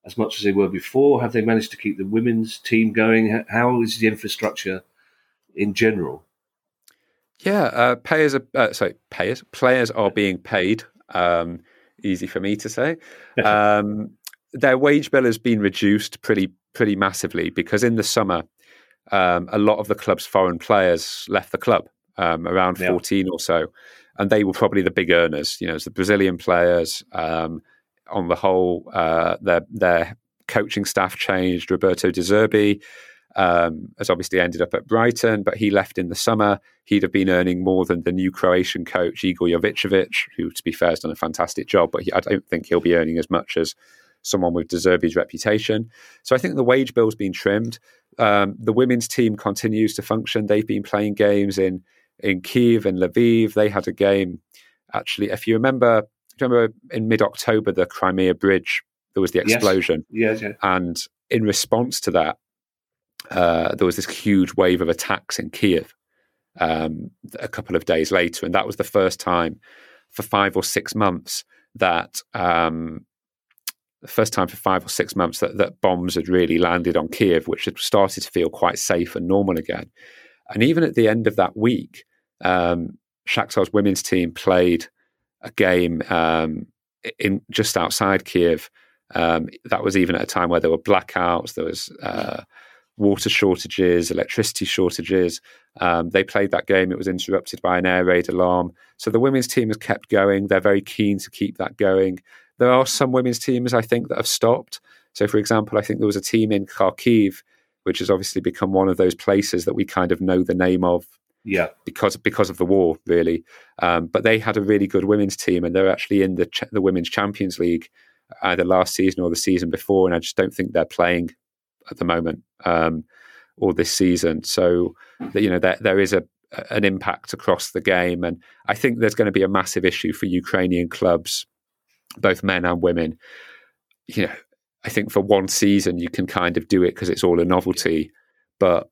as much as they were before? Have they managed to keep the women's team going? How is the infrastructure in general? Yeah, uh, players are uh, sorry, players players are being paid. Um, easy for me to say. Um, their wage bill has been reduced pretty pretty massively because in the summer, um, a lot of the club's foreign players left the club, um, around yeah. fourteen or so, and they were probably the big earners. You know, as the Brazilian players. Um, on the whole, uh, their their coaching staff changed. Roberto De Zerbi um, has obviously ended up at Brighton, but he left in the summer. He'd have been earning more than the new Croatian coach Igor Jovicevic, who, to be fair, has done a fantastic job. But he, I don't think he'll be earning as much as someone with De Zerbi's reputation. So I think the wage bill's been trimmed. Um, the women's team continues to function. They've been playing games in in Kiev and Lviv. They had a game actually. If you remember, remember in mid October the Crimea Bridge there was the explosion. Yes. Yes, yes. And in response to that, uh, there was this huge wave of attacks in Kiev um, a couple of days later, and that was the first time for five or six months that um, the first time for five or six months that, that bombs had really landed on Kiev, which had started to feel quite safe and normal again. And even at the end of that week, um, Shakhtar's women's team played a game um, in just outside Kiev. Um, that was even at a time where there were blackouts, there was uh, water shortages, electricity shortages. Um, they played that game; it was interrupted by an air raid alarm. So the women's team has kept going. They're very keen to keep that going. There are some women's teams I think that have stopped. So, for example, I think there was a team in Kharkiv, which has obviously become one of those places that we kind of know the name of yeah, because because of the war, really. Um, but they had a really good women's team, and they're actually in the ch- the women's Champions League either last season or the season before, and I just don't think they're playing at the moment um, or this season. So you know there there is a an impact across the game, and I think there's going to be a massive issue for Ukrainian clubs, both men and women. You know, I think for one season you can kind of do it because it's all a novelty, but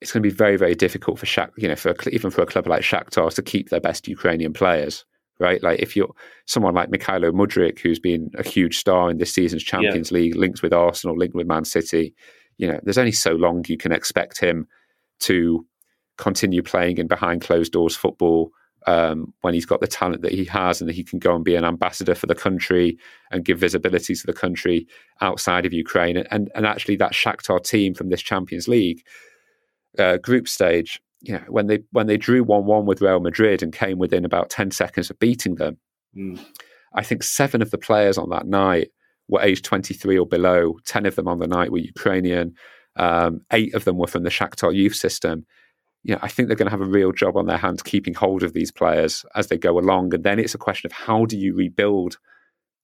it's going to be very, very difficult for Shak, you know, for even for a club like Shakhtar to keep their best Ukrainian players, right? Like if you're someone like Mykhailo Mudryk, who's been a huge star in this season's Champions yeah. League, linked with Arsenal, linked with Man City, you know, there's only so long you can expect him to continue playing in behind closed doors football um, when he's got the talent that he has and that he can go and be an ambassador for the country and give visibility to the country outside of Ukraine. And, and actually, that Shakhtar team from this Champions League uh, group stage, know, when they when they drew one one with Real Madrid and came within about ten seconds of beating them, mm. I think seven of the players on that night were aged twenty three or below. Ten of them on the night were Ukrainian. Um, eight of them were from the Shakhtar youth system. You know, I think they're going to have a real job on their hands keeping hold of these players as they go along. And then it's a question of how do you rebuild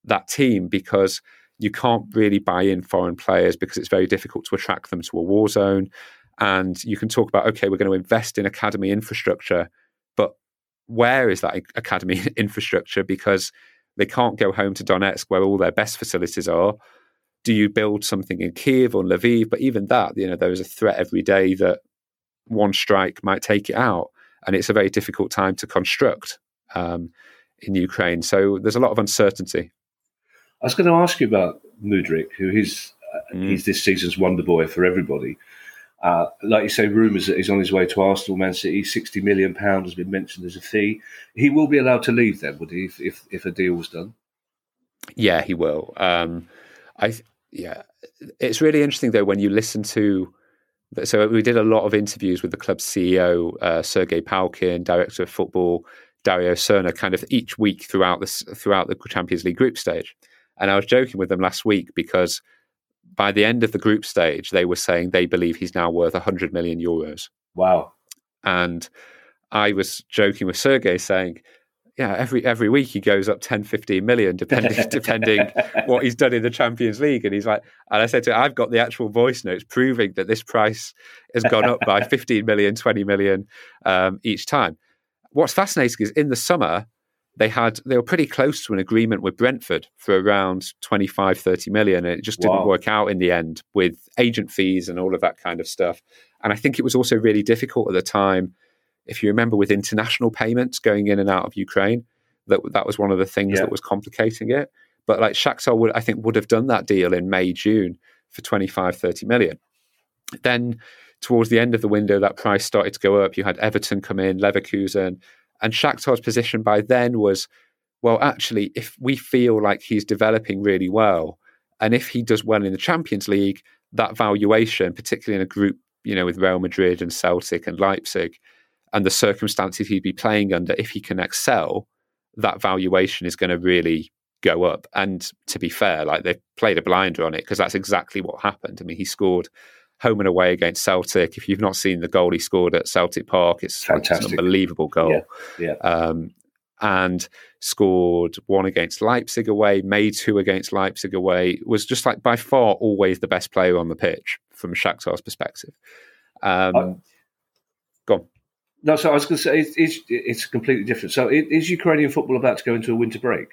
that team because you can't really buy in foreign players because it's very difficult to attract them to a war zone. And you can talk about, okay, we're going to invest in academy infrastructure, but where is that academy infrastructure? Because they can't go home to Donetsk where all their best facilities are. Do you build something in Kiev or Lviv? But even that, you know, there is a threat every day that one strike might take it out. And it's a very difficult time to construct um, in Ukraine. So there's a lot of uncertainty. I was going to ask you about Mudryk, who is uh, mm. he's this season's wonder boy for everybody. Uh, like you say, rumours that he's on his way to Arsenal, Man City. Sixty million pound has been mentioned as a fee. He will be allowed to leave then, would he, if if, if a deal was done? Yeah, he will. Um, I yeah, it's really interesting though when you listen to. So we did a lot of interviews with the club's CEO, uh, Sergei Palkin, director of football, Dario Srna, kind of each week throughout this throughout the Champions League group stage. And I was joking with them last week because by the end of the group stage, they were saying they believe he's now worth 100 million euros. Wow. And I was joking with Sergey saying, yeah, every every week he goes up 10, 15 million, depending depending what he's done in the Champions League. And he's like, and I said to him, I've got the actual voice notes proving that this price has gone up by 15 million, 20 million um, each time. What's fascinating is in the summer, they had they were pretty close to an agreement with Brentford for around 25 30 million and it just didn't work out in the end with agent fees and all of that kind of stuff. And I think it was also really difficult at the time if you remember with international payments going in and out of Ukraine that that was one of the things yeah. that was complicating it. But like Shakhtar would I think would have done that deal in May June for 25 30 million. Then towards the end of the window that price started to go up. You had Everton come in Leverkusen and Shakhtar's position by then was, well, actually, if we feel like he's developing really well, and if he does well in the Champions League, that valuation, particularly in a group, you know, with Real Madrid and Celtic and Leipzig, and the circumstances he'd be playing under, if he can excel, that valuation is going to really go up. And to be fair, like they've played a blinder on it because that's exactly what happened. I mean, he scored home and away against Celtic. If you've not seen the goal he scored at Celtic Park, it's, Fantastic. an unbelievable goal. Yeah. yeah. Um, and scored one against Leipzig away, made two against Leipzig away, was just like by far always the best player on the pitch from Shakhtar's perspective. Um, I, go on. No, so I was going to say it's, it's, it's completely different. So is Ukrainian football about to go into a winter break?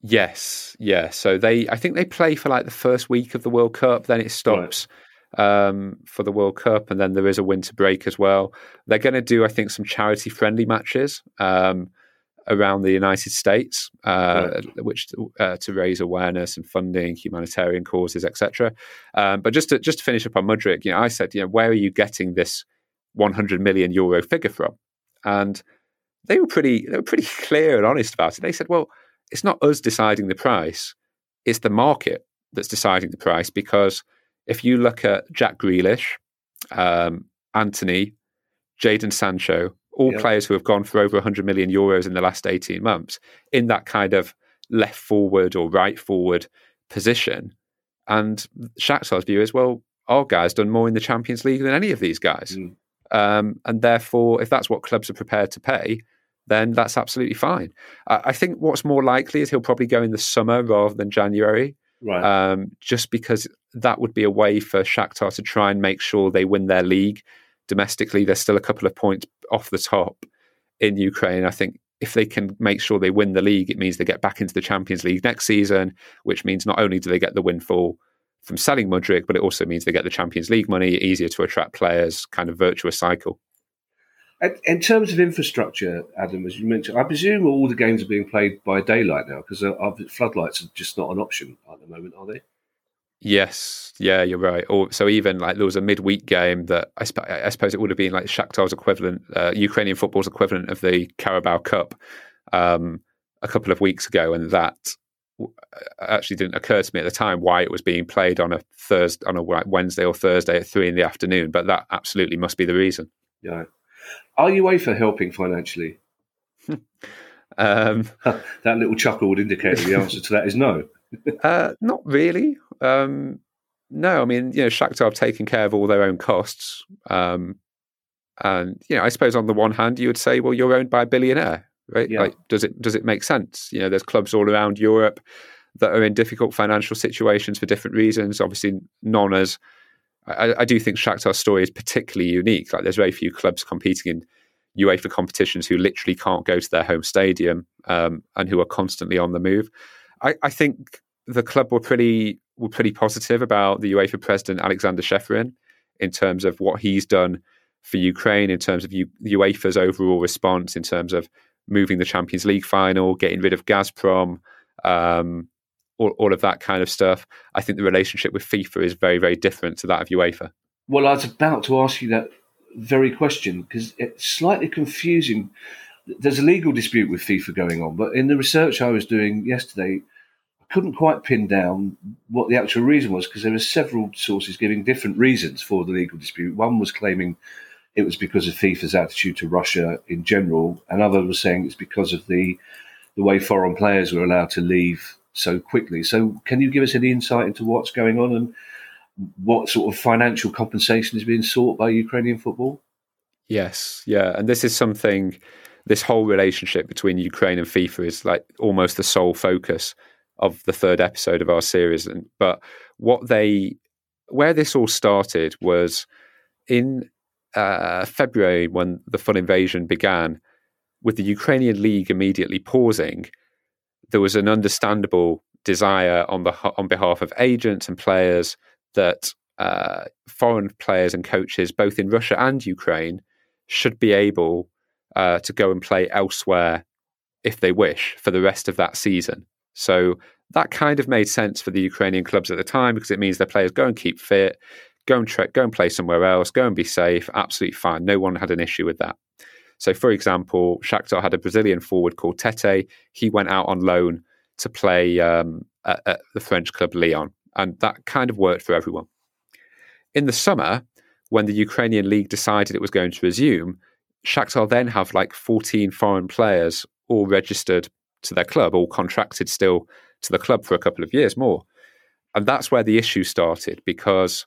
Yes, yeah. So they, I think they play for like the first week of the World Cup, then it stops. Right um, for the World Cup, and then there is a winter break as well. They're going to do, I think, some charity friendly matches um, around the United States, uh, right. which uh, to raise awareness and funding humanitarian causes, etc. Um, but just to just to finish up on Mudryk, you know, I said, you know, where are you getting this 100 million euro figure from? And they were pretty they were pretty clear and honest about it. They said, well, it's not us deciding the price; it's the market that's deciding the price because if you look at Jack Grealish, um, Antony, Jadon Sancho, all yep. players who have gone for over 100 million euros in the last 18 months in that kind of left forward or right forward position. And Shakhtar's view is, well, our guy's done more in the Champions League than any of these guys. Mm. Um, and therefore, if that's what clubs are prepared to pay, then that's absolutely fine. I, I think what's more likely is he'll probably go in the summer rather than January. Right. Um, just because that would be a way for Shakhtar to try and make sure they win their league domestically. They're still a couple of points off the top in Ukraine. I think if they can make sure they win the league, it means they get back into the Champions League next season, which means not only do they get the windfall from selling Mudryk, but it also means they get the Champions League money, easier to attract players, kind of virtuous cycle. In terms of infrastructure, Adam, as you mentioned, I presume all the games are being played by daylight now because floodlights are just not an option at the moment, are they? Yes, yeah, you're right. Or so even like there was a midweek game that I, sp- I suppose it would have been like Shakhtar's equivalent, uh, Ukrainian football's equivalent of the Carabao Cup um, a couple of weeks ago, and that uh, actually didn't occur to me at the time why it was being played on a Thursday, on a Wednesday or Thursday at three in the afternoon. But that absolutely must be the reason. Yeah. Are UEFA helping financially? um, that little chuckle would indicate the answer to that is no. uh, not really. Um, no, I mean, you know, Shakhtar have taken care of all their own costs. Um, and, you know, I suppose on the one hand, you would say, well, you're owned by a billionaire, right? Yeah. Like, does it, does it make sense? You know, there's clubs all around Europe that are in difficult financial situations for different reasons. Obviously, none as I, I do think Shakhtar's story is particularly unique. Like there's very few clubs competing in UEFA competitions who literally can't go to their home stadium um, and who are constantly on the move. I, I, think the club were pretty were pretty positive about the UEFA president Alexander Ceferin in terms of what he's done for Ukraine, in terms of U, UEFA's overall response, in terms of moving the Champions League final, getting rid of Gazprom, um, all, all of that kind of stuff. I think the relationship with FIFA is very, very different to that of UEFA. Well, I was about to ask you that very question because it's slightly confusing. There's a legal dispute with FIFA going on, but in the research I was doing yesterday, I couldn't quite pin down what the actual reason was because there were several sources giving different reasons for the legal dispute. One was claiming it was because of FIFA's attitude to Russia in general. Another was saying it's because of the the way foreign players were allowed to leave so quickly. So, can you give us any insight into what's going on and what sort of financial compensation is being sought by Ukrainian football? Yes, yeah, and this is something. This whole relationship between Ukraine and FIFA is like almost the sole focus of the third episode of our series. And but what they, where this all started was in uh, February when the full invasion began, with the Ukrainian league immediately pausing, there was an understandable desire on the on behalf of agents and players that uh, foreign players and coaches, both in Russia and Ukraine, should be able uh, to go and play elsewhere if they wish for the rest of that season. So that kind of made sense for the Ukrainian clubs at the time because it means their players go and keep fit, go and tra- go and play somewhere else, go and be safe. Absolutely fine. No one had an issue with that. So, for example, Shakhtar had a Brazilian forward called Tete. He went out on loan to play um, at, at the French club Lyon, and that kind of worked for everyone. In the summer, when the Ukrainian league decided it was going to resume, Shakhtar then have like 14 foreign players all registered to their club, all contracted still to the club for a couple of years more. And that's where the issue started because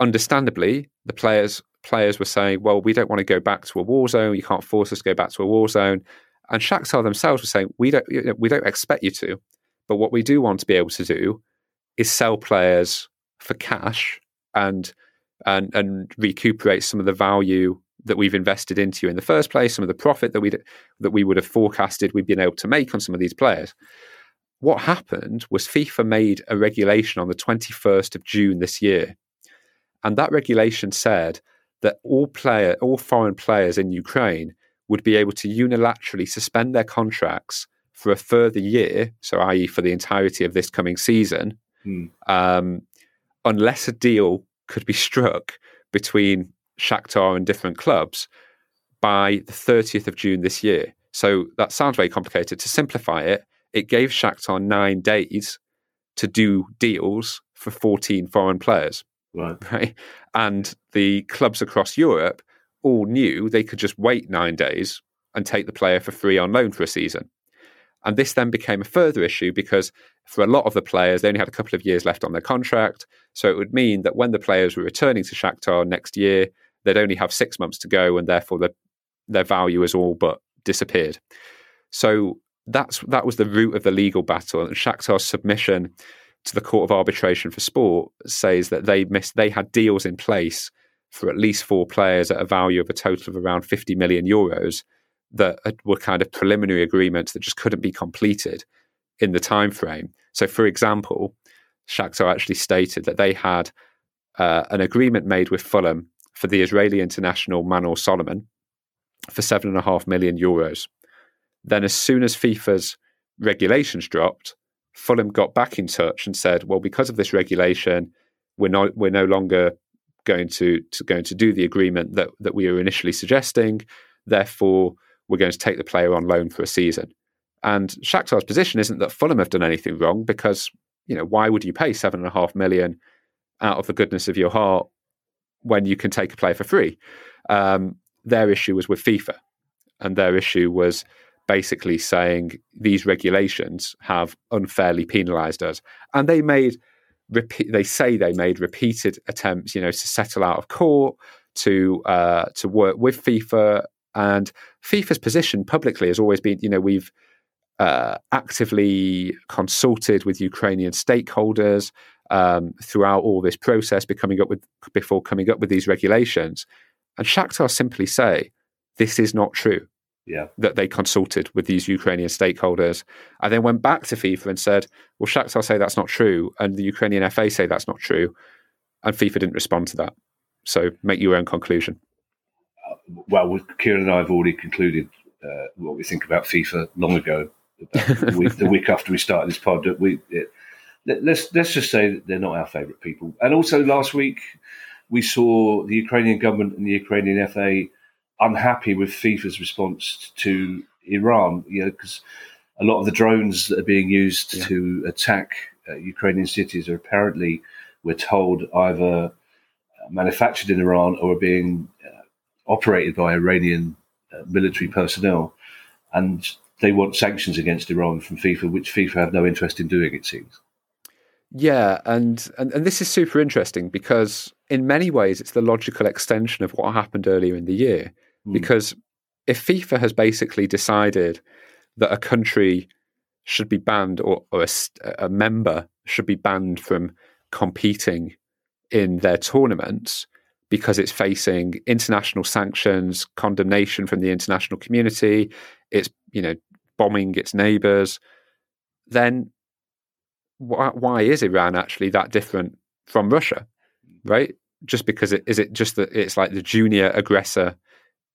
understandably, the players players were saying, "Well, we don't want to go back to a war zone. You can't force us to go back to a war zone." And Shakhtar themselves were saying, "We don't, you know, we don't expect you to, but what we do want to be able to do is sell players for cash and and and recuperate some of the value that we've invested into you in the first place, some of the profit that we that we would have forecasted we'd been able to make on some of these players." What happened was FIFA made a regulation on the 21st of June this year and that regulation said that all player, all foreign players in Ukraine would be able to unilaterally suspend their contracts for a further year, so i.e., for the entirety of this coming season, hmm. um, unless a deal could be struck between Shakhtar and different clubs by the 30th of June this year. So that sounds very complicated. To simplify it, it gave Shakhtar nine days to do deals for 14 foreign players. Right. Right. And the clubs across Europe all knew they could just wait nine days and take the player for free on loan for a season. And this then became a further issue because for a lot of the players, they only had a couple of years left on their contract. So it would mean that when the players were returning to Shakhtar next year, they'd only have six months to go, and therefore the, their value has all but disappeared. So that's that was the root of the legal battle. And Shakhtar's submission to the Court of Arbitration for Sport says that they missed they had deals in place for at least four players at a value of a total of around 50 million euros that were kind of preliminary agreements that just couldn't be completed in the time frame. So, for example, Shakhtar actually stated that they had uh, an agreement made with Fulham for the Israeli international Manor Solomon for seven and a half million euros. Then, as soon as FIFA's regulations dropped, Fulham got back in touch and said, "Well, because of this regulation, we're not we're no longer going to, to going to do the agreement that that we were initially suggesting. Therefore, we're going to take the player on loan for a season." And Shakhtar's position isn't that Fulham have done anything wrong because you know why would you pay seven and a half million out of the goodness of your heart when you can take a player for free? Um, their issue was with FIFA, and their issue was basically saying these regulations have unfairly penalized us. And they made repeat they say they made repeated attempts, you know, to settle out of court, to uh, to work with FIFA. And FIFA's position publicly has always been, you know, we've uh, actively consulted with Ukrainian stakeholders. um, throughout all this process, becoming up with before coming up with these regulations. And Shakhtar simply say this is not true. Yeah. That they consulted with these Ukrainian stakeholders and then went back to FIFA and said, well, Shakhtar say that's not true. And the Ukrainian FA say that's not true. And FIFA didn't respond to that. So make your own conclusion. Uh, well, Kieran and I have already concluded uh, what we think about FIFA long ago. the, week, the, week, after we started this pod, that we it, let's let's just say that they're not our favourite people. And also last week we saw the Ukrainian government and the Ukrainian FA unhappy with FIFA's response to Iran. You know, because a lot of the drones that are being used yeah. to attack uh, Ukrainian cities are apparently, we're told, either manufactured in Iran or are being uh, operated by Iranian uh, military personnel. And they want sanctions against Iran from FIFA, which FIFA have no interest in doing, it seems. Yeah, and, and and this is super interesting because in many ways it's the logical extension of what happened earlier in the year. Mm. Because if FIFA has basically decided that a country should be banned or, or a, a member should be banned from competing in their tournaments because it's facing international sanctions, condemnation from the international community, it's you know bombing its neighbors, then why, why is Iran actually that different from Russia, right? Just because it is it just that it's like the junior aggressor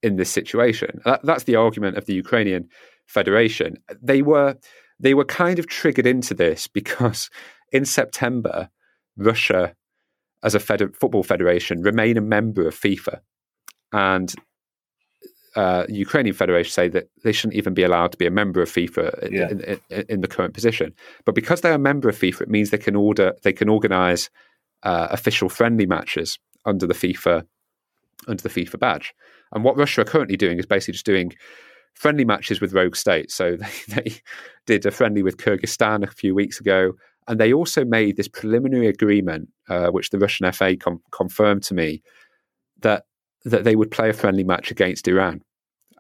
in this situation. That, that's the argument of the Ukrainian Federation. They were they were kind of triggered into this because in September, Russia, as a fed- football federation, remain a member of FIFA, and uh, Ukrainian Federation say that they shouldn't even be allowed to be a member of FIFA yeah. in, in, in, the current position. But because they're a member of FIFA, it means they can order they can organise uh, official friendly matches under the FIFA under the FIFA badge. And what Russia are currently doing is basically just doing friendly matches with rogue states. So they, they did a friendly with Kyrgyzstan a few weeks ago. And they also made this preliminary agreement, uh, which the Russian FA com- confirmed to me, that that they would play a friendly match against Iran.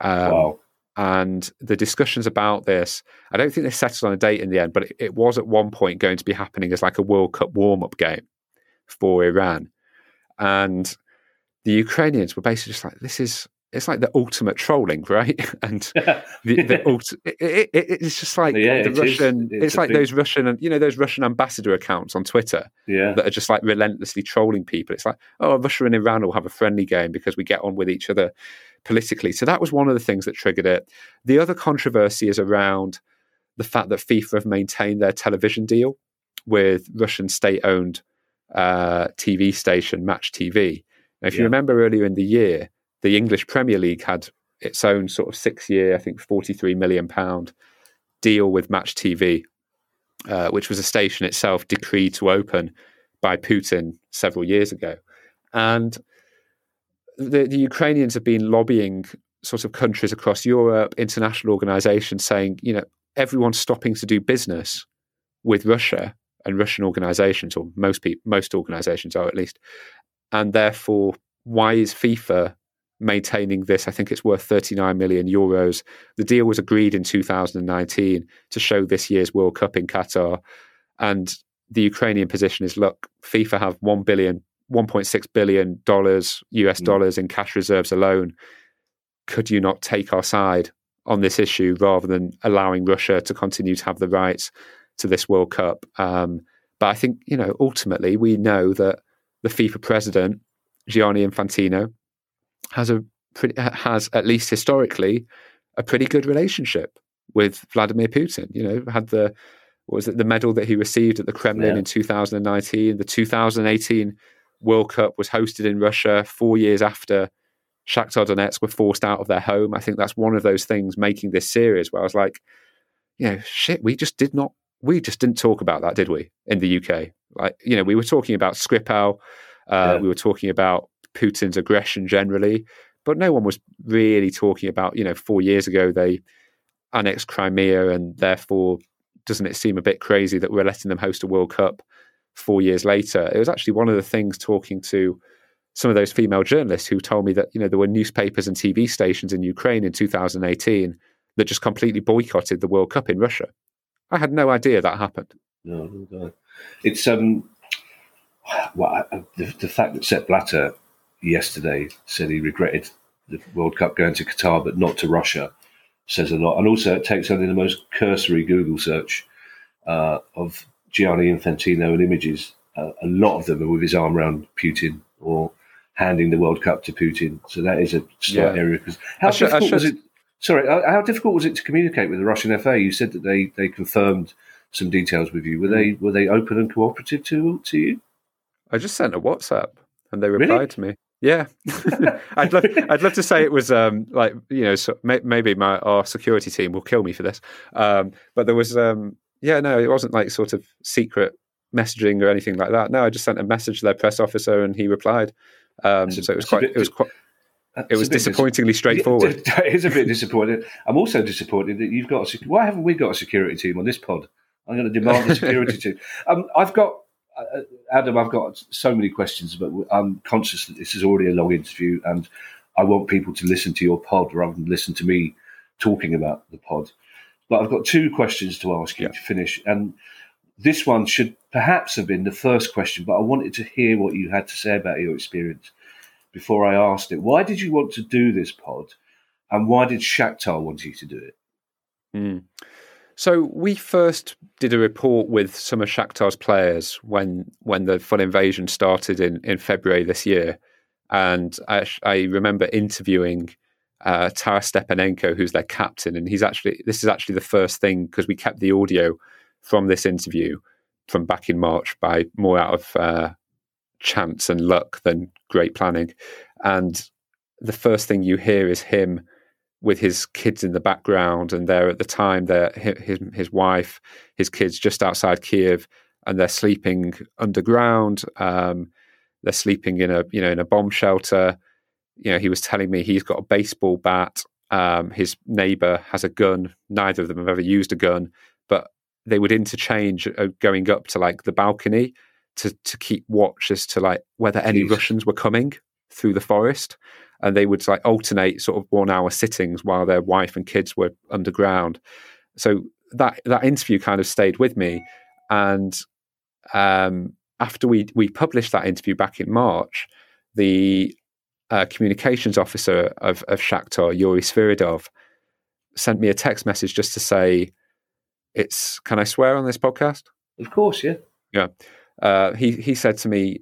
Um, wow. And the discussions about this, I don't think they settled on a date in the end, but it, it was at one point going to be happening as like a World Cup warm up game for Iran. And the Ukrainians were basically just like, this is it's like the ultimate trolling, right? And the, the ulti- it, it, it's just like yeah, the it Russian. It's, it's like big... those Russian, you know, those Russian ambassador accounts on Twitter, yeah. that are just like relentlessly trolling people. It's like, oh, Russia and Iran will have a friendly game because we get on with each other politically. So that was one of the things that triggered it. The other controversy is around the fact that FIFA have maintained their television deal with Russian state-owned uh, TV station Match TV if yeah. you remember earlier in the year, the English Premier League had its own sort of six year, I think, £43 million deal with Match TV, uh, which was a station itself decreed to open by Putin several years ago. And the, the Ukrainians have been lobbying sort of countries across Europe, international organizations saying, you know, everyone's stopping to do business with Russia and Russian organizations, or most people, most organizations are at least, and therefore, why is FIFA maintaining this? I think it's worth 39 million euros. The deal was agreed in 2019 to show this year's World Cup in Qatar. And the Ukrainian position is look, FIFA have 1 billion, 1.6 billion dollars US mm. dollars in cash reserves alone. Could you not take our side on this issue rather than allowing Russia to continue to have the rights to this World Cup? Um, but I think, you know, ultimately we know that the FIFA president, Gianni Infantino, has a pretty, has at least historically a pretty good relationship with Vladimir Putin. You know, had the was it the medal that he received at the Kremlin yeah. in 2019? The 2018 World Cup was hosted in Russia four years after Shakhtar Donetsk were forced out of their home. I think that's one of those things making this series where I was like, you know, shit, we just did not, we just didn't talk about that, did we, in the UK? Like, you know, we were talking about Skripal, uh, yeah. we were talking about Putin's aggression generally, but no one was really talking about, you know, four years ago they annexed Crimea and therefore doesn't it seem a bit crazy that we're letting them host a World Cup four years later? It was actually one of the things talking to some of those female journalists who told me that, you know, there were newspapers and TV stations in Ukraine in 2018 that just completely boycotted the World Cup in Russia. I had no idea that happened. No, no. It's um, well, the, the fact that Sepp Blatter yesterday said he regretted the World Cup going to Qatar but not to Russia says a lot. And also, it takes only the most cursory Google search uh, of Gianni Infantino and images. Uh, a lot of them are with his arm around Putin or handing the World Cup to Putin. So that is a slight yeah. area. Because how should, difficult was it? Sorry, how difficult was it to communicate with the Russian FA? You said that they, they confirmed some details with you. Were they were they open and cooperative to to you? I just sent a WhatsApp and they replied really? to me. Yeah, I'd love I'd love to say it was um, like you know so may, maybe my our security team will kill me for this, um, but there was um, yeah no it wasn't like sort of secret messaging or anything like that. No, I just sent a message to their press officer and he replied. Um, so it was quite bit, it was quite it was disappointingly dis- straightforward. It is a bit disappointing. I'm also disappointed that you've got. A, why haven't we got a security team on this pod? I'm going to demand a security team. Um, I've got uh, Adam, I've got so many questions, but I'm conscious that this is already a long interview, and I want people to listen to your pod rather than listen to me talking about the pod. But I've got two questions to ask you yeah. to finish, and this one should perhaps have been the first question, but I wanted to hear what you had to say about your experience before I asked it. Why did you want to do this pod, and why did Shakhtar want you to do it? Mm. So we first did a report with some of Shakhtar's players when when the full invasion started in, in February this year, and I, I remember interviewing uh, Taras Stepanenko, who's their captain, and he's actually this is actually the first thing because we kept the audio from this interview from back in March by more out of uh, chance and luck than great planning, and the first thing you hear is him with his kids in the background, and they're at the time they're his his wife, his kids just outside Kiev, and they're sleeping underground. Um, they're sleeping in a you know in a bomb shelter. You know, he was telling me he's got a baseball bat. Um, his neighbor has a gun. Neither of them have ever used a gun, but they would interchange uh, going up to like the balcony to to keep watch as to like whether any Russians were coming through the forest and they would like alternate sort of one hour sittings while their wife and kids were underground. So that that interview kind of stayed with me, and um, after we we published that interview back in March, the uh, communications officer of, of Shakhtar, Yuri Sviridov, sent me a text message just to say, "It's can I swear on this podcast?" Of course, yeah, yeah. Uh, he he said to me,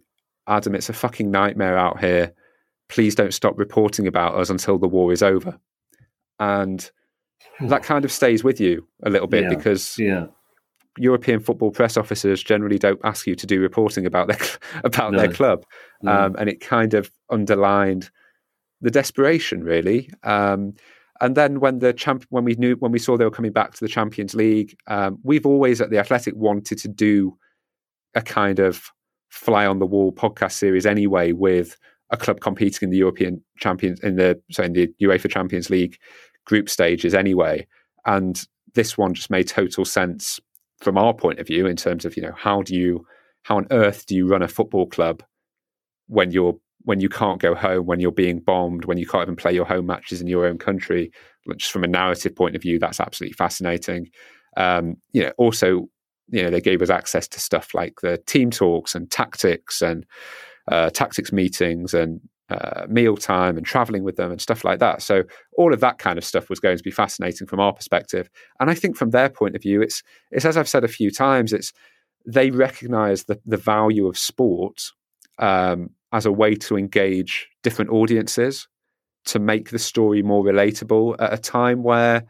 "Adam, it's a fucking nightmare out here please don't stop reporting about us until the war is over. And hmm. that kind of stays with you a little bit yeah. because yeah. European football press officers generally don't ask you to do reporting about their about no. their club, no. um, and it kind of underlined the desperation, really. Um, and then when the champ, when we knew when we saw they were coming back to the Champions League, um, we've always at the Athletic wanted to do a kind of fly on the wall podcast series anyway with a club competing in the European Champions in the so in the UEFA Champions League group stages anyway. And this one just made total sense from our point of view in terms of you know how do you how on earth do you run a football club when you're when you can't go home, when you're being bombed, when you can't even play your home matches in your own country. Just from a narrative point of view, that's absolutely fascinating. Um, you know, also, you know, they gave us access to stuff like the team talks and tactics and uh, tactics meetings and uh, meal time and traveling with them and stuff like that. So all of that kind of stuff was going to be fascinating from our perspective. And I think from their point of view, it's it's as I've said a few times, it's they recognise the the value of sport um, as a way to engage different audiences to make the story more relatable at a time where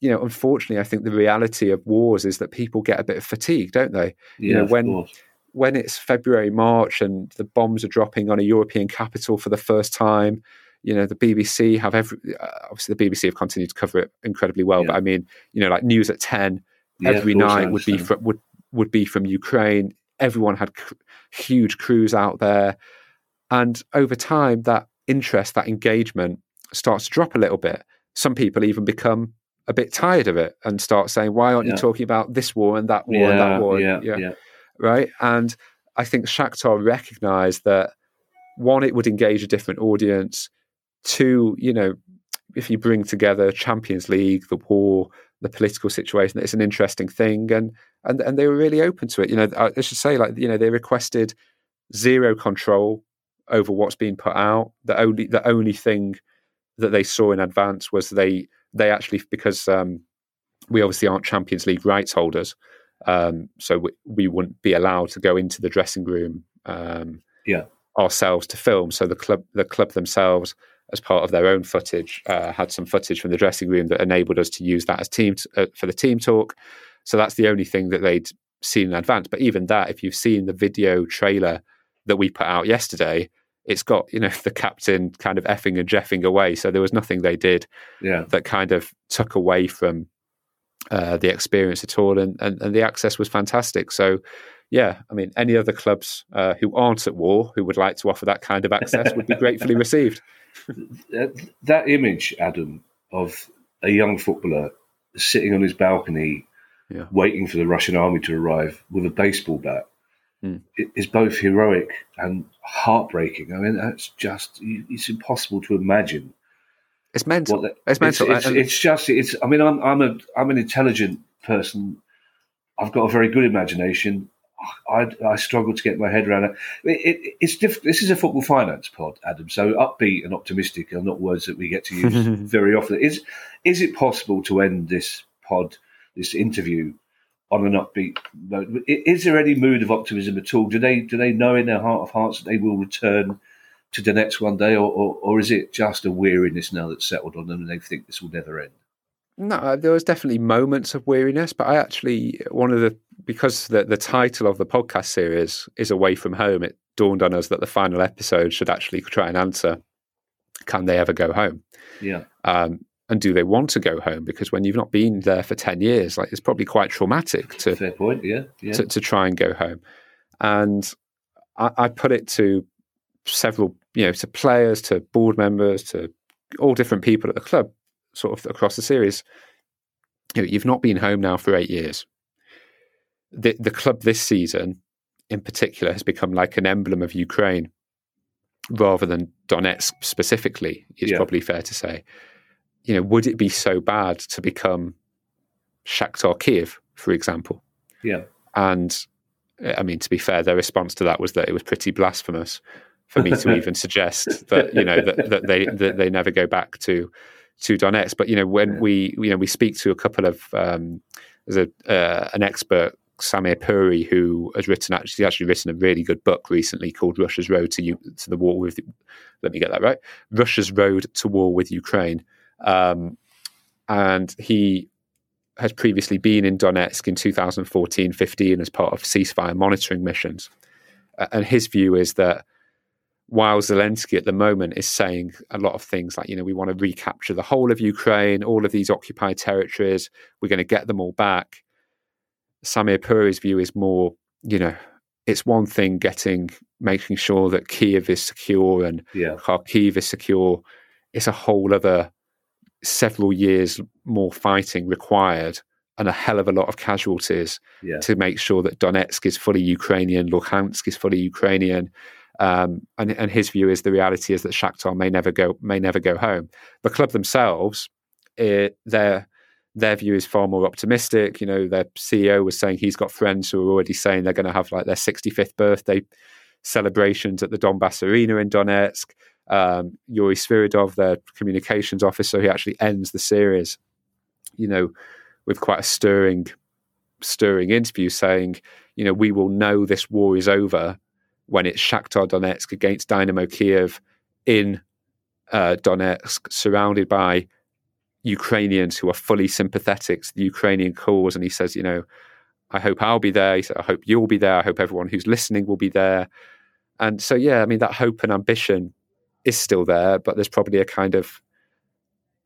you know unfortunately i think the reality of wars is that people get a bit fatigued don't they yeah, you know when when it's February, March, and the bombs are dropping on a European capital for the first time, you know, the BBC have every, uh, obviously the BBC have continued to cover it incredibly well. Yeah. But I mean, you know, like news at 10 yeah, every night would be, from, would, would be from Ukraine. Everyone had cr- huge crews out there. And over time, that interest, that engagement starts to drop a little bit. Some people even become a bit tired of it and start saying, why aren't yeah. you talking about this war and that war and that war? Yeah, yeah right? And I think Shakhtar recognised that one, it would engage a different audience. Two, you know, if you bring together Champions League, the war, the political situation, it's an interesting thing, and and and they were really open to it. You know, I should say, like you know, they requested zero control over what's being put out. The only the only thing that they saw in advance was they they actually because um, we obviously aren't Champions League rights holders, um, so we, we, wouldn't be allowed to go into the dressing room um, yeah. ourselves to film. So the club the club themselves, as part of their own footage, uh, had some footage from the dressing room that enabled us to use that as team t- uh, for the team talk. So that's the only thing that they'd seen in advance. But even that, if you've seen the video trailer that we put out yesterday, it's got you know the captain kind of effing and jeffing away. So there was nothing they did yeah. that kind of took away from uh, the experience at all, and, and, and the access was fantastic. So yeah, I mean, any other clubs uh, who aren't at war who would like to offer that kind of access would be gratefully received. that image, Adam, of a young footballer sitting on his balcony, yeah. waiting for the Russian army to arrive with a baseball bat, mm. is both heroic and heartbreaking. I mean, that's just, it's impossible to imagine. It's mental. The, it's mental. It's, it's, it's, just, it's, I mean, I'm, I'm, a, I'm an intelligent person. I've got a very good imagination. I, I struggle to get my head around it. it, it it's diff- This is a football finance pod, Adam. So upbeat and optimistic are not words that we get to use very often. Is is it possible to end this pod, this interview, on an upbeat note? Is there any mood of optimism at all? Do they do they know in their heart of hearts that they will return to Donetsk one day, or, or, or is it just a weariness now that's settled on them and they think this will never end? No, there was definitely moments of weariness, but I actually one of the because the the title of the podcast series is away from home. It dawned on us that the final episode should actually try and answer: Can they ever go home? Yeah. Um, and do they want to go home? Because when you've not been there for ten years, like it's probably quite traumatic to fair point. Yeah. yeah. To, to try and go home. And I, I put it to several, you know, to players, to board members, to all different people at the club sort of across the series. You know, you've not been home now for eight years. The the club this season, in particular, has become like an emblem of Ukraine, rather than Donetsk specifically. It's yeah. probably fair to say. You know, would it be so bad to become Shakhtar Kiev, for example? Yeah. And I mean, to be fair, their response to that was that it was pretty blasphemous for me to even suggest that you know that, that they that they never go back to to Donetsk. But you know, when yeah. we you know we speak to a couple of um, there's a uh, an expert Samir Puri who has written actually actually written a really good book recently called Russia's Road to to the War with. Let me get that right. Russia's Road to War with Ukraine, um, and he has previously been in Donetsk in 2014-15 as part of ceasefire monitoring missions, and his view is that while Zelensky at the moment is saying a lot of things like, you know, we want to recapture the whole of Ukraine, all of these occupied territories, we're going to get them all back. Samir Puri's view is more, you know, it's one thing getting, making sure that Kiev is secure and yeah. Kharkiv is secure. It's a whole other several years more fighting required and a hell of a lot of casualties yeah. to make sure that Donetsk is fully Ukrainian, Luhansk is fully Ukrainian um, and, and his view is the reality is that Shakhtar may never go may never go home. The club themselves, it, their their view is far more optimistic. You know, their CEO was saying he's got friends who are already saying they're going to have like their 65th birthday celebrations at the Donbass Arena in Donetsk. Um, Yuri Sviridov, their communications officer, he actually ends the series, you know, with quite a stirring, stirring interview saying, you know, we will know this war is over when it's Shakhtar Donetsk against Dynamo Kiev in uh, Donetsk, surrounded by Ukrainians who are fully sympathetic to the Ukrainian cause. And he says, you know, I hope I'll be there. He said, I hope you'll be there. I hope everyone who's listening will be there. And so, yeah, I mean, that hope and ambition is still there, but there's probably a kind of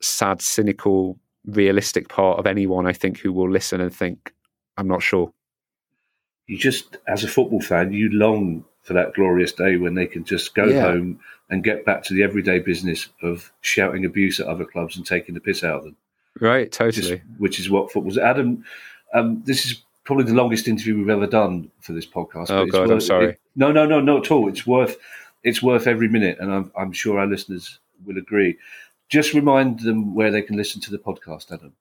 sad, cynical, realistic part of anyone, I think, who will listen and think, I'm not sure. You just, as a football fan, you long for that glorious day when they can just go yeah. home and get back to the everyday business of shouting abuse at other clubs and taking the piss out of them. Right, totally. Which is, which is what football's. Adam, um, this is probably the longest interview we've ever done for this podcast. Oh God, worth, I'm sorry. It, no, no, no, not at all. It's worth it's worth every minute, and I'm, I'm sure our listeners will agree. Just remind them where they can listen to the podcast, Adam.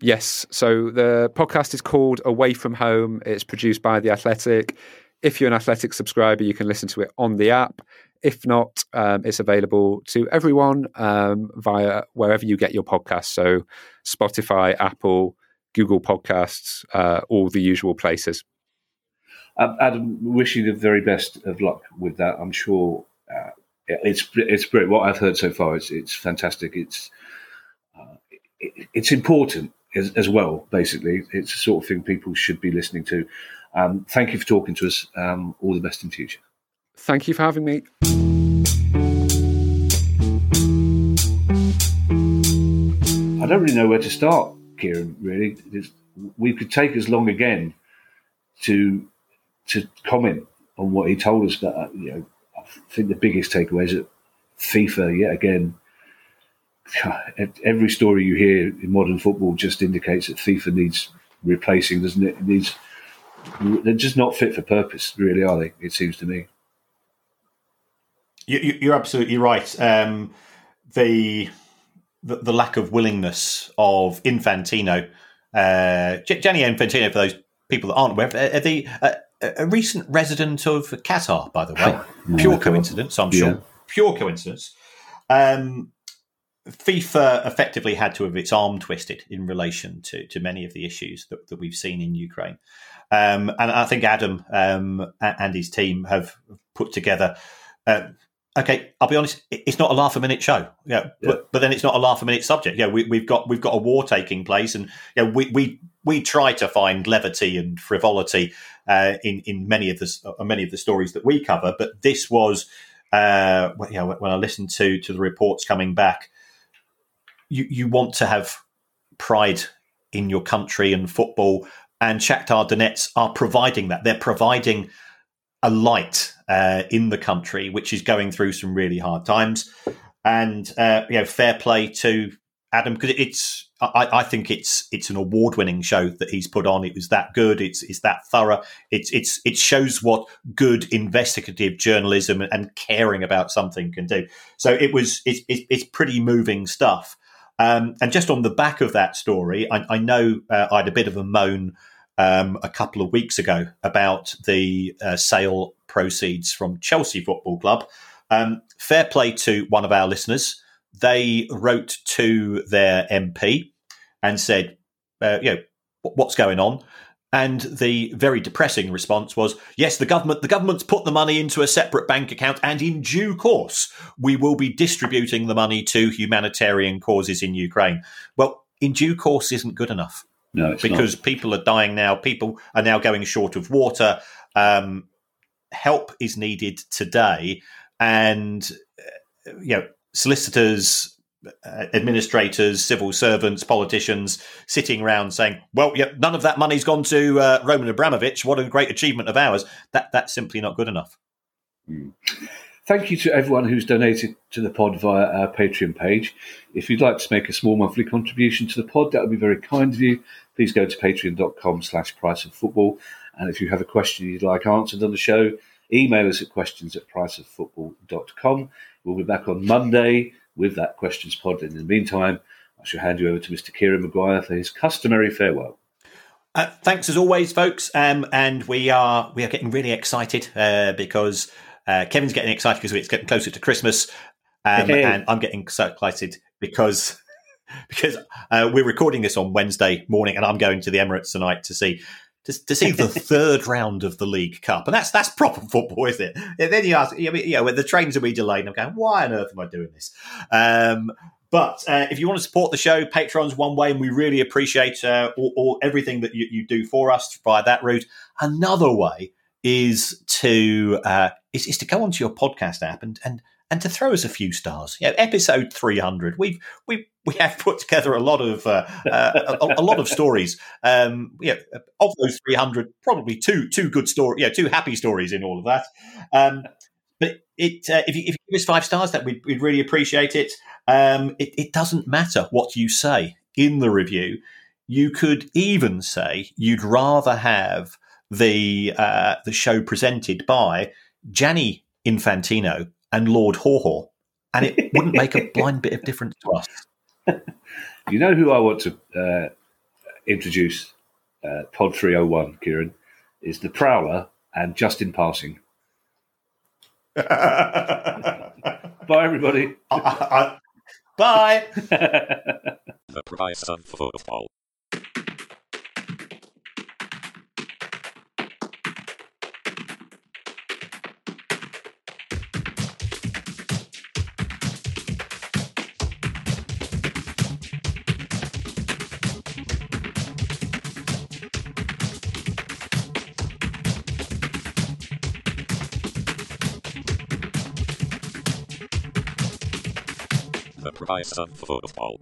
Yes. So the podcast is called Away from Home. It's produced by The Athletic if you're an Athletic subscriber, you can listen to it on the app. If not, um, it's available to everyone um, via wherever you get your podcasts. So, Spotify, Apple, Google Podcasts, uh, all the usual places. Um, Adam, wish you the very best of luck with that. I'm sure uh, it's it's great. What I've heard so far, it's it's fantastic. It's uh, it, it's important as, as, well. Basically, it's the sort of thing people should be listening to. Um, thank you for talking to us. Um, all the best in future. Thank you for having me. I don't really know where to start, Kieran. Really, it's, we could take as long again to to comment on what he told us. But uh, you know, I think the biggest takeaway is that FIFA yet again. Every story you hear in modern football just indicates that FIFA needs replacing, doesn't it? it needs they're just not fit for purpose, really, are they? It seems to me. You, are absolutely right. Um, the, the, lack of willingness of Infantino, uh, Gianni Infantino, for those people that aren't aware, uh, the uh, a recent resident of Qatar, by the way. Pure coincidence, I'm sure. Yeah. Pure coincidence. Um, FIFA effectively had to have its arm twisted in relation to, to many of the issues that, that we've seen in Ukraine. Um, and I think Adam um, and his team have put together. Uh, okay, I'll be honest. It's not a laugh a minute show. Yeah, yeah. But, but then it's not a laugh a minute subject. Yeah, we, have got we've got a war taking place, and yeah, we we we try to find levity and frivolity uh, in in many of the uh, many of the stories that we cover. But this was, uh, you know, when I listened to to the reports coming back, you you want to have pride in your country and football and Shakhtar Donetsk are providing that. They're providing a light uh, in the country, which is going through some really hard times. And uh, you know, fair play to Adam because it's. I, I, think it's it's an award-winning show that he's put on. It was that good. It's it's that thorough. It's it's it shows what good investigative journalism and caring about something can do. So it was it's it's pretty moving stuff. Um, and just on the back of that story, I, I know uh, I had a bit of a moan um, a couple of weeks ago about the uh, sale proceeds from Chelsea Football Club. Um, fair play to one of our listeners. They wrote to their MP and said, uh, you know, what's going on? And the very depressing response was, yes, the government, the government's put the money into a separate bank account and in due course, we will be distributing the money to humanitarian causes in Ukraine. Well, in due course isn't good enough. No, because not. people are dying now. People are now going short of water. Um, help is needed today, and uh, you know, solicitors, uh, administrators, civil servants, politicians sitting around saying, "Well, yeah, none of that money's gone to uh, Roman Abramovich. What a great achievement of ours." That that's simply not good enough. Mm. Thank you to everyone who's donated to the pod via our Patreon page. If you'd like to make a small monthly contribution to the pod, that would be very kind of you. Please go to patreon.com slash price of football. And if you have a question you'd like answered on the show, email us at questions at priceoffootball.com. We'll be back on Monday with that questions pod. In the meantime, I shall hand you over to Mr. Kieran Maguire for his customary farewell. Uh, thanks as always, folks. Um, and we are we are getting really excited uh, because uh, Kevin's getting excited because it's getting closer to Christmas, um, hey. and I'm getting so excited because because uh, we're recording this on Wednesday morning, and I'm going to the Emirates tonight to see to, to see the third round of the League Cup, and that's that's proper football, isn't it? And then you ask, you know, when the trains are being delayed, and I'm going, why on earth am I doing this? Um, but uh, if you want to support the show, Patreon's one way, and we really appreciate uh, all, all, everything that you, you, do for us via that route. Another way is to uh, is, is to go onto your podcast app and and and to throw us a few stars. Yeah, episode three hundred. We've we we have put together a lot of uh, uh, a, a, lot of stories. Um, yeah, of those three hundred, probably two two good stories. Yeah, two happy stories in all of that. Um, but it uh, if, you, if you give us five stars, that we'd, we'd really appreciate it. Um, it. It doesn't matter what you say in the review. You could even say you'd rather have the uh, the show presented by Gianni Infantino and Lord Haw Haw, and it wouldn't make a blind bit of difference to us. you know who I want to uh, introduce? Uh, Pod 301, Kieran, is the Prowler and just in passing. Bye, everybody. Bye. The price of football. Price of football.